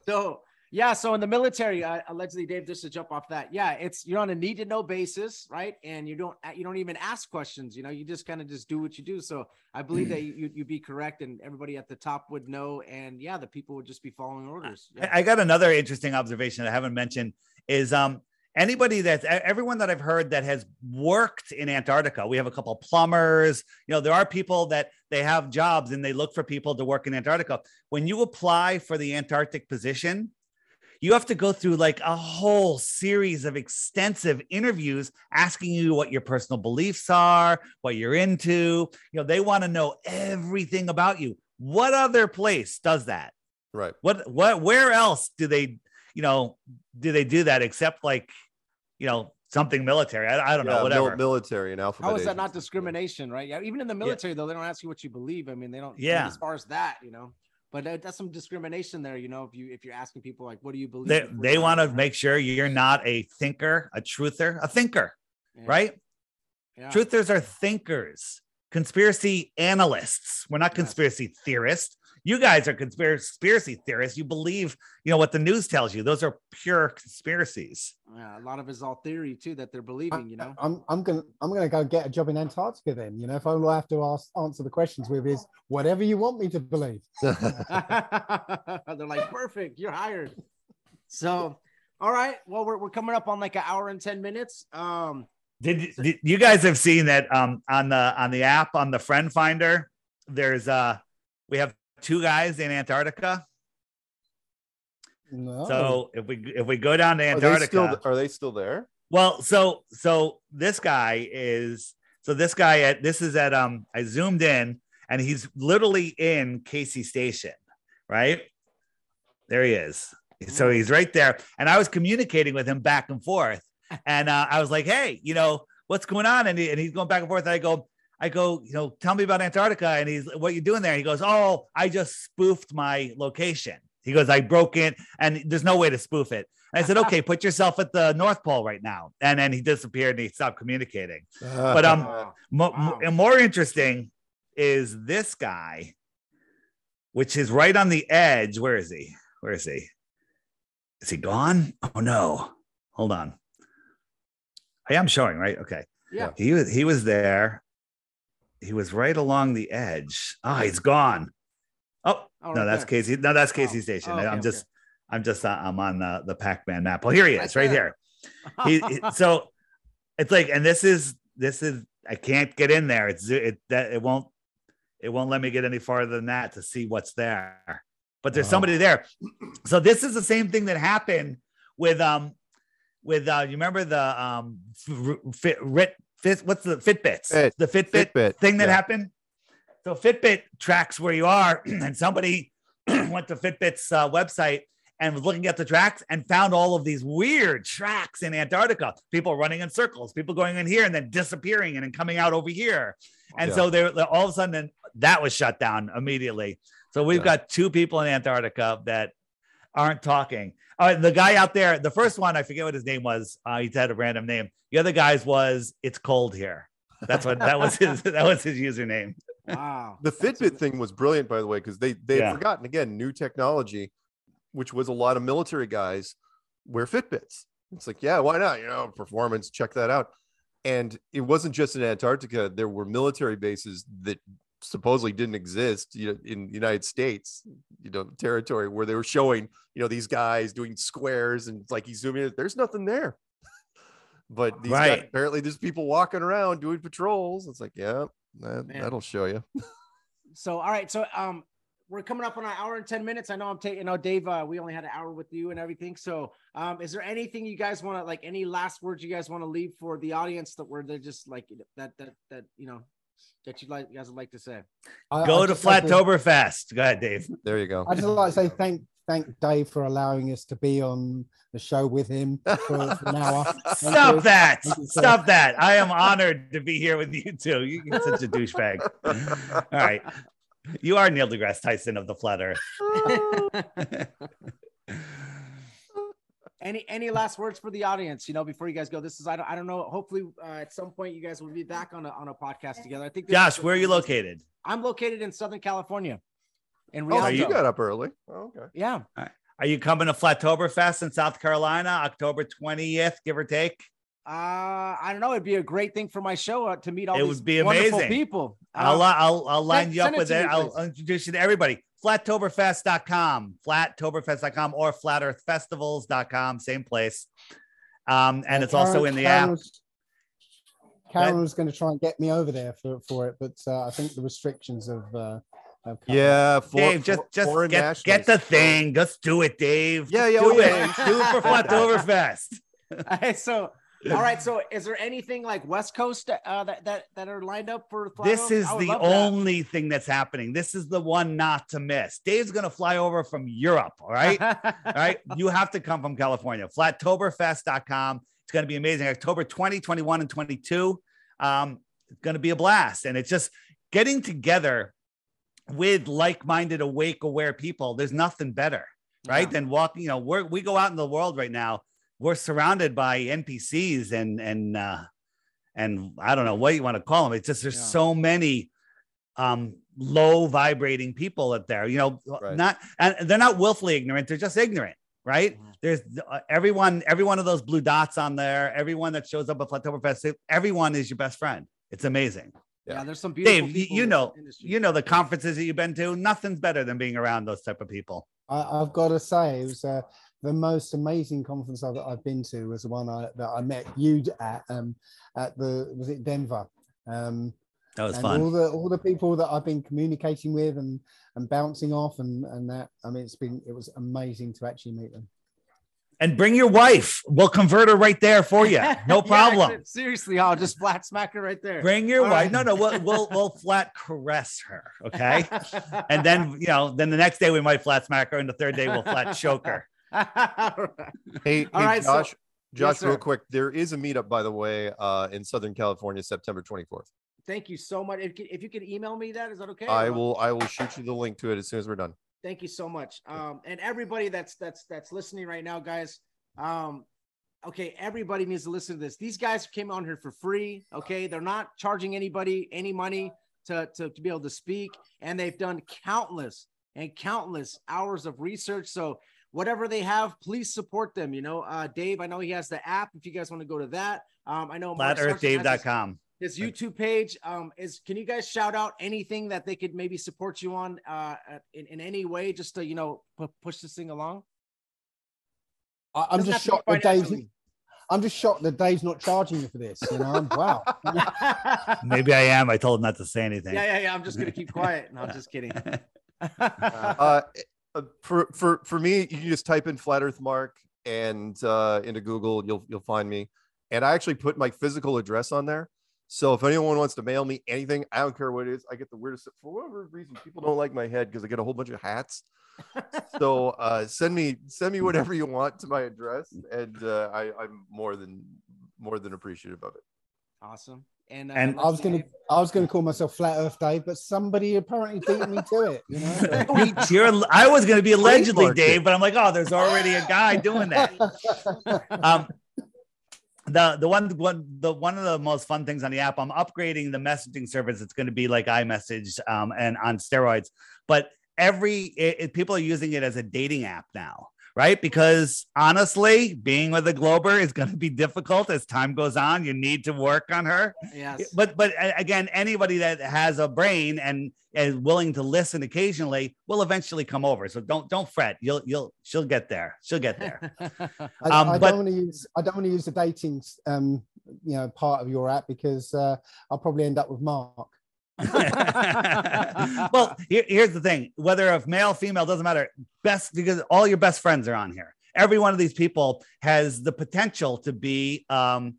so yeah, so in the military, uh, allegedly, Dave, just to jump off that, yeah, it's you're on a need to know basis, right? And you don't you don't even ask questions, you know, you just kind of just do what you do. So I believe that <clears throat> you you'd be correct, and everybody at the top would know, and yeah, the people would just be following orders. Yeah. I got another interesting observation that I haven't mentioned is um anybody that's everyone that I've heard that has worked in Antarctica. We have a couple plumbers. You know, there are people that they have jobs and they look for people to work in Antarctica. When you apply for the Antarctic position, you have to go through like a whole series of extensive interviews asking you what your personal beliefs are, what you're into. You know, they want to know everything about you. What other place does that? Right. what what where else do they you know do they do that except like you know something military i, I don't Yeah, know mil- whatever military and alphabet. How is that not discrimination, right? Yeah, even in the military, though, they don't ask you what you believe. I mean, they don't. Yeah. as far as that, you know, but that, that's some discrimination there. You know, if you if you're asking people like, what do you believe? they, they want to make sure you're not a thinker a truther a thinker Yeah, right yeah. truthers are thinkers conspiracy analysts we're not Yes. conspiracy theorists you guys are conspiracy conspiracy theorists you believe you know what the news tells you those are pure conspiracies Yeah, a lot of it's all theory too that they're believing. You know. I'm, I'm gonna I'm gonna go get a job in Antarctica then. You know, if all I have to ask answer the questions with is whatever you want me to believe. <laughs> <laughs> <laughs> They're like, perfect, you're hired. So, all right. Well, we're, we're coming up on like an hour and 10 minutes. Um, Did, did you guys have seen that um on the on the app on the friend finder? There's uh we have two guys in Antarctica. No. So if we if we go down to Are they Antarctica, still are they still there? well, so so this guy is so this guy at this is at um I zoomed in and he's literally in Casey Station, right? There he is. So he's right there, and I was communicating with him back and forth, and uh, I was like, "Hey, you know what's going on?" And, he, and he's going back and forth. And I go, "I go, you know, tell me about Antarctica." And he's, "What you doing there?" He goes, "Oh, I just spoofed my location." He goes, "I broke in, and there's no way to spoof it." And I said, "Okay, <laughs> put yourself at the North Pole right now." And then he disappeared and he stopped communicating. But um, Wow. Mo- mo- and more interesting is this guy, which is right on the edge. Where is he? Where is he? Is he gone? Oh no! Hold on. I am showing right. Okay. yeah. He was he was there, he was right along the edge. Oh, he's gone. Oh, Oh, no, that's there. Casey. No, that's Casey Oh. Station. Oh, okay, I'm okay. just, I'm just, uh, I'm on the the Pac-Man map. Well, here he is, right there. here. He, he- <laughs> so it's like, and this is this is I can't get in there. It's it that it won't it won't let me get any farther than that to see what's there. But there's Wow. somebody there. <clears throat> So this is the same thing that happened with um with uh you remember the um fit, what's the Fitbits Fit- the Fitbit, Fitbit, thing that yeah. happened. So Fitbit tracks where you are, <clears throat> and somebody <clears throat> went to Fitbit's uh, website and was looking at the tracks and found all of these weird tracks in Antarctica. People running in circles, people going in here and then disappearing and then coming out over here. And Yeah. so they're- all of a sudden that was shut down immediately. So we've Yeah. got two people in Antarctica that aren't talking. Uh, the guy out there, the first one, I forget what his name was. Uh, he had a random name. The other guy's was "It's cold here." That's what that was his. <laughs> That was his username. Wow. The Fitbit a- thing was brilliant, by the way, because they they Yeah. had forgotten again new technology, which was a lot of military guys wear Fitbits. It's like, yeah, why not? You know, performance, check that out. And it wasn't just in Antarctica. There were military bases that supposedly didn't exist, you know, in the United States, you know, territory where they were showing, you know, these guys doing squares and like he's zooming in. There's nothing there. <laughs> But these guys, apparently there's people walking around doing patrols. It's like, yeah, that, Man. that'll show you. <laughs> So, all right. So, um, we're coming up on an hour and 10 minutes. I know I'm taking, you know, Dave, uh, we only had an hour with you and everything. So, um, is there anything you guys want to like, any last words you guys want to leave for the audience that where they're just like that, that, that, you know, that you like, you guys would like to say? I- Go I'd to just like Flattoberfest. Go ahead, Dave. There you go. I just like to say thank thank Dave for allowing us to be on the show with him for, for an hour. <laughs> Stop you. that! You. Stop that! I am honored to be here with you too. You're such a douchebag. All right, you are Neil deGrasse Tyson of the Flat Earth. <laughs> any any last words for the audience you know before you guys go this is i don't, I don't know hopefully uh, at some point you guys will be back on a, on a podcast together i think Josh, is- where are you located? i'm located in southern california in Oh, Rialto. so you got up early. Oh, okay. yeah Are you coming to Flattoberfest in South Carolina, October 20th, give or take? Uh i don't know it'd be a great thing for my show uh, to meet all It these would be wonderful amazing. people I'll, Uh, I'll, I'll line send- you up send it with it. me, I'll introduce you to everybody. Flattoberfest.com, flattoberfest.com, or flatearthfestivals.com, same place. Um, and Uh, it's also in the Karen app. was- Karen was going to try and get me over there for, for it, but uh, I think the restrictions of uh, have. Yeah, for, Dave, just for- just foreign get, nationals. get the thing. Just do it, Dave. Yeah, yeah, do oh, yeah. it. Do it for <laughs> Flattoberfest. Okay, <laughs> so all right <laughs> so is there anything like west coast uh that that, that are lined up for This is the love that. only thing that's happening. This is the one not to miss. Dave's gonna fly over from Europe. All right. <laughs> All right. You have to come from California. Flattoberfest.com. It's going to be amazing. October 20, 21, and 22. Um, it's going to be a blast. And it's just getting together with like minded, awake, aware people. There's nothing better, right? Yeah. Than walking, you know, we're, we go out in the world right now. We're surrounded by NPCs and, and, uh, and I don't know what you want to call them. It's just there's Yeah. so many um low vibrating people out there you know Right. not and they're not willfully ignorant they're just ignorant right Mhm. there's uh, everyone every one of those blue dots on there everyone that shows up at Flattoberfest everyone is your best friend it's amazing yeah there's some beautiful dave you, people you in know this industry. you know the conferences that you've been to nothing's better than being around those type of people I, I've got to say, it was uh, the most amazing conference I've, I've been to was the one I, that I met you at um, at the was it Denver. Um, that was fun. all the all the people that I've been communicating with and and bouncing off and and that I mean it's been it was amazing to actually meet them. and bring your wife. We'll convert her right there for you. <laughs> No Yeah, problem. <laughs> seriously i'll just flat smack her right there. Bring your All wife. right. no no we'll, we'll we'll flat caress her okay? <laughs> And then you know then the next day we might flat smack her and the third day we'll flat choke her Hey, All hey right, so- Josh, Josh, real quick. There is a meetup, by the way, uh, in Southern California, September 24th. thank you so much. If, if you could email me that is that okay? I will, I will shoot you the link to it as soon as we're done. thank you so much. Um and everybody that's that's that's listening right now guys um okay everybody needs to listen to this. These guys came on here for free okay? They're not charging anybody any money to to, to be able to speak and they've done countless and countless hours of research. So whatever they have please support them you know uh dave i know he has the app if you guys want to go to that um i know Mark Sargent has his- his YouTube page. Um, is can you guys shout out anything that they could maybe support you on uh in, in any way just to you know pu- push this thing along? I, I'm just shocked to be that Dave's. I'm just shocked that Dave's not charging you for this. You know, wow. <laughs> Maybe I am. I told him not to say anything. Yeah, yeah, yeah. I'm just gonna keep quiet. No, I'm just kidding. <laughs> <laughs> uh, uh, for for for me, you can just type in flat Earth Mark and uh, into Google, you'll you'll find me. And I actually put my physical address on there. So if anyone wants to mail me anything, I don't care what it is. I get the weirdest for whatever reason. People don't like my head because I get a whole bunch of hats. <laughs> so uh, send me send me whatever you want to my address, and uh, I, I'm more than more than appreciative of it. awesome. And uh, And I was gonna, I was gonna call myself Flat Earth Dave, but somebody apparently beat me to it. You know. <laughs> You're, I was going to be allegedly Dave, but I'm like, oh, there's already a guy doing that. <laughs> um the the one one the one of the most fun things on the app i'm upgrading the messaging service it's going to be like imessage um and on steroids but every it, it- people are using it as a dating app now right? Because honestly being with a glober is going to be difficult as time goes on. You need to work on her. Yes. but but again anybody that has a brain and is willing to listen occasionally will eventually come over. So don't don't fret. You'll you'll she'll get there. She'll get there. <laughs> I, Um, I but- don't want to use I don't want to use the dating um you know part of your app because uh, I'll probably end up with Mark. <laughs> well, here- here's the thing: whether if male, female, doesn't matter. Best because all your best friends are on here. Every one of these people has the potential to be um,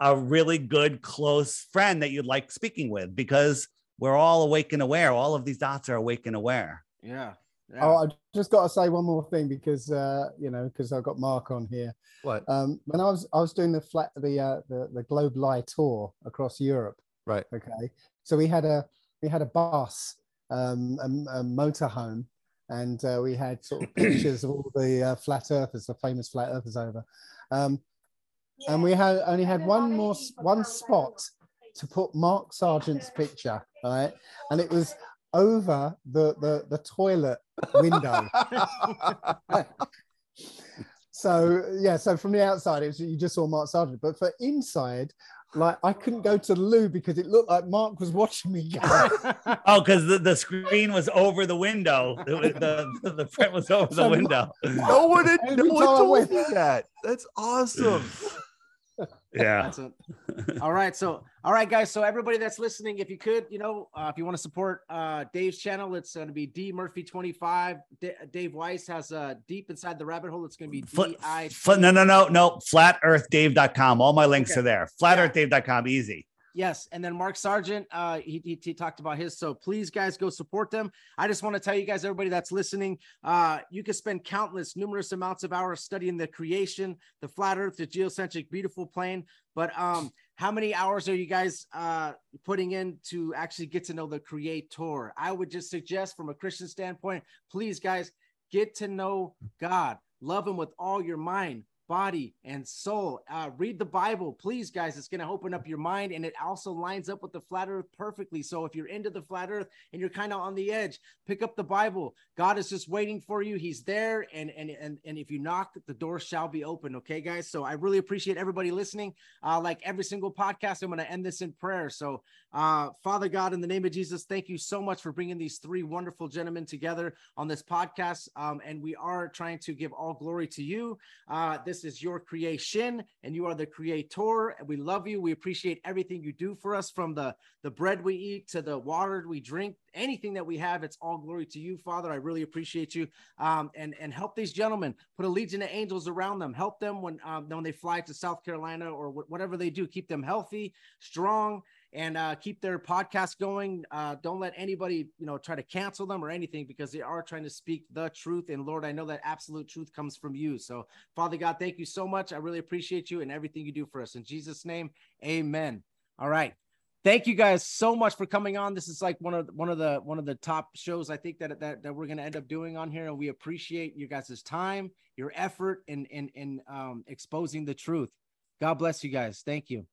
a really good, close friend that you'd like speaking with because we're all awake and aware. All of these dots are awake and aware. yeah. yeah. Oh, I just got to say one more thing because uh, you know because I've got Mark on here. What? Um, when I was I was doing the flat the uh, the the Globe Lie tour across Europe. Right. Okay. So we had a we had a bus, um, a, a motorhome, and uh, we had sort of <clears throat> pictures of all the uh, flat earthers, the famous flat earthers over. Um, and we had only had one more one spot to put Mark Sargent's picture, right? And it was over the the, the toilet window. <laughs> <laughs> so yeah, so from the outside, it was, you just saw Mark Sargent, but for inside, like I couldn't go to the loo because it looked like Mark was watching me go. <laughs> Oh, because the, the screen was over the window. The, the, the print was over the window. no one, had, no Every one told went- me that. That's awesome. Yeah. All right. So, all right, guys. So, everybody that's listening, if you could, you know, uh, if you want to support uh, Dave's channel, it's going to be D Murphy 25. D- Dave Weiss has uh, Deep Inside the Rabbit Hole. It's going to be D I. fl- no, no, no, no. FlatEarthDave.com. All my links Okay. are there. flat earth FlatEarthDave.com. Easy. Yes, and then Mark Sargent, uh, he, he he talked about his. So please, guys, go support them. I just want to tell you guys, everybody that's listening, uh, you can spend countless, numerous amounts of hours studying the creation, the flat Earth, the geocentric, beautiful plane. But um, how many hours are you guys uh putting in to actually get to know the Creator? I would just suggest, from a Christian standpoint, please, guys, get to know God. Love Him with all your mind, body and soul. Uh, read the Bible, please, guys. It's going to open up your mind, and it also lines up with the flat Earth perfectly. So if you're into the flat Earth and you're kind of on the edge, pick up the Bible. God is just waiting for you. He's there, and and and and if you knock, the door shall be open. Okay, guys. So I really appreciate everybody listening. Uh, like every single podcast, I'm going to end this in prayer. So, uh, Father God, in the name of Jesus, thank you so much for bringing these three wonderful gentlemen together on this podcast. Um, and we are trying to give all glory to you. Uh, this is your creation, and you are the creator. And we love you. We appreciate everything you do for us, from the the bread we eat to the water we drink. Anything that we have, it's all glory to you, Father. I really appreciate you. Um, and and help these gentlemen. Put a legion of angels around them. Help them when um, when they fly to South Carolina or wh- whatever they do. Keep them healthy, strong, and uh, keep their podcast going. Uh, don't let anybody, you know, try to cancel them or anything because they are trying to speak the truth. And Lord, I know that absolute truth comes from you. So, Father God, thank you so much. I really appreciate you and everything you do for us. In Jesus' name, Amen. All right. Thank you guys so much for coming on. This is like one of one of the one of the top shows I think that that, that we're gonna end up doing on here, and we appreciate you guys' time, your effort, in in in um, exposing the truth. God bless you guys. Thank you.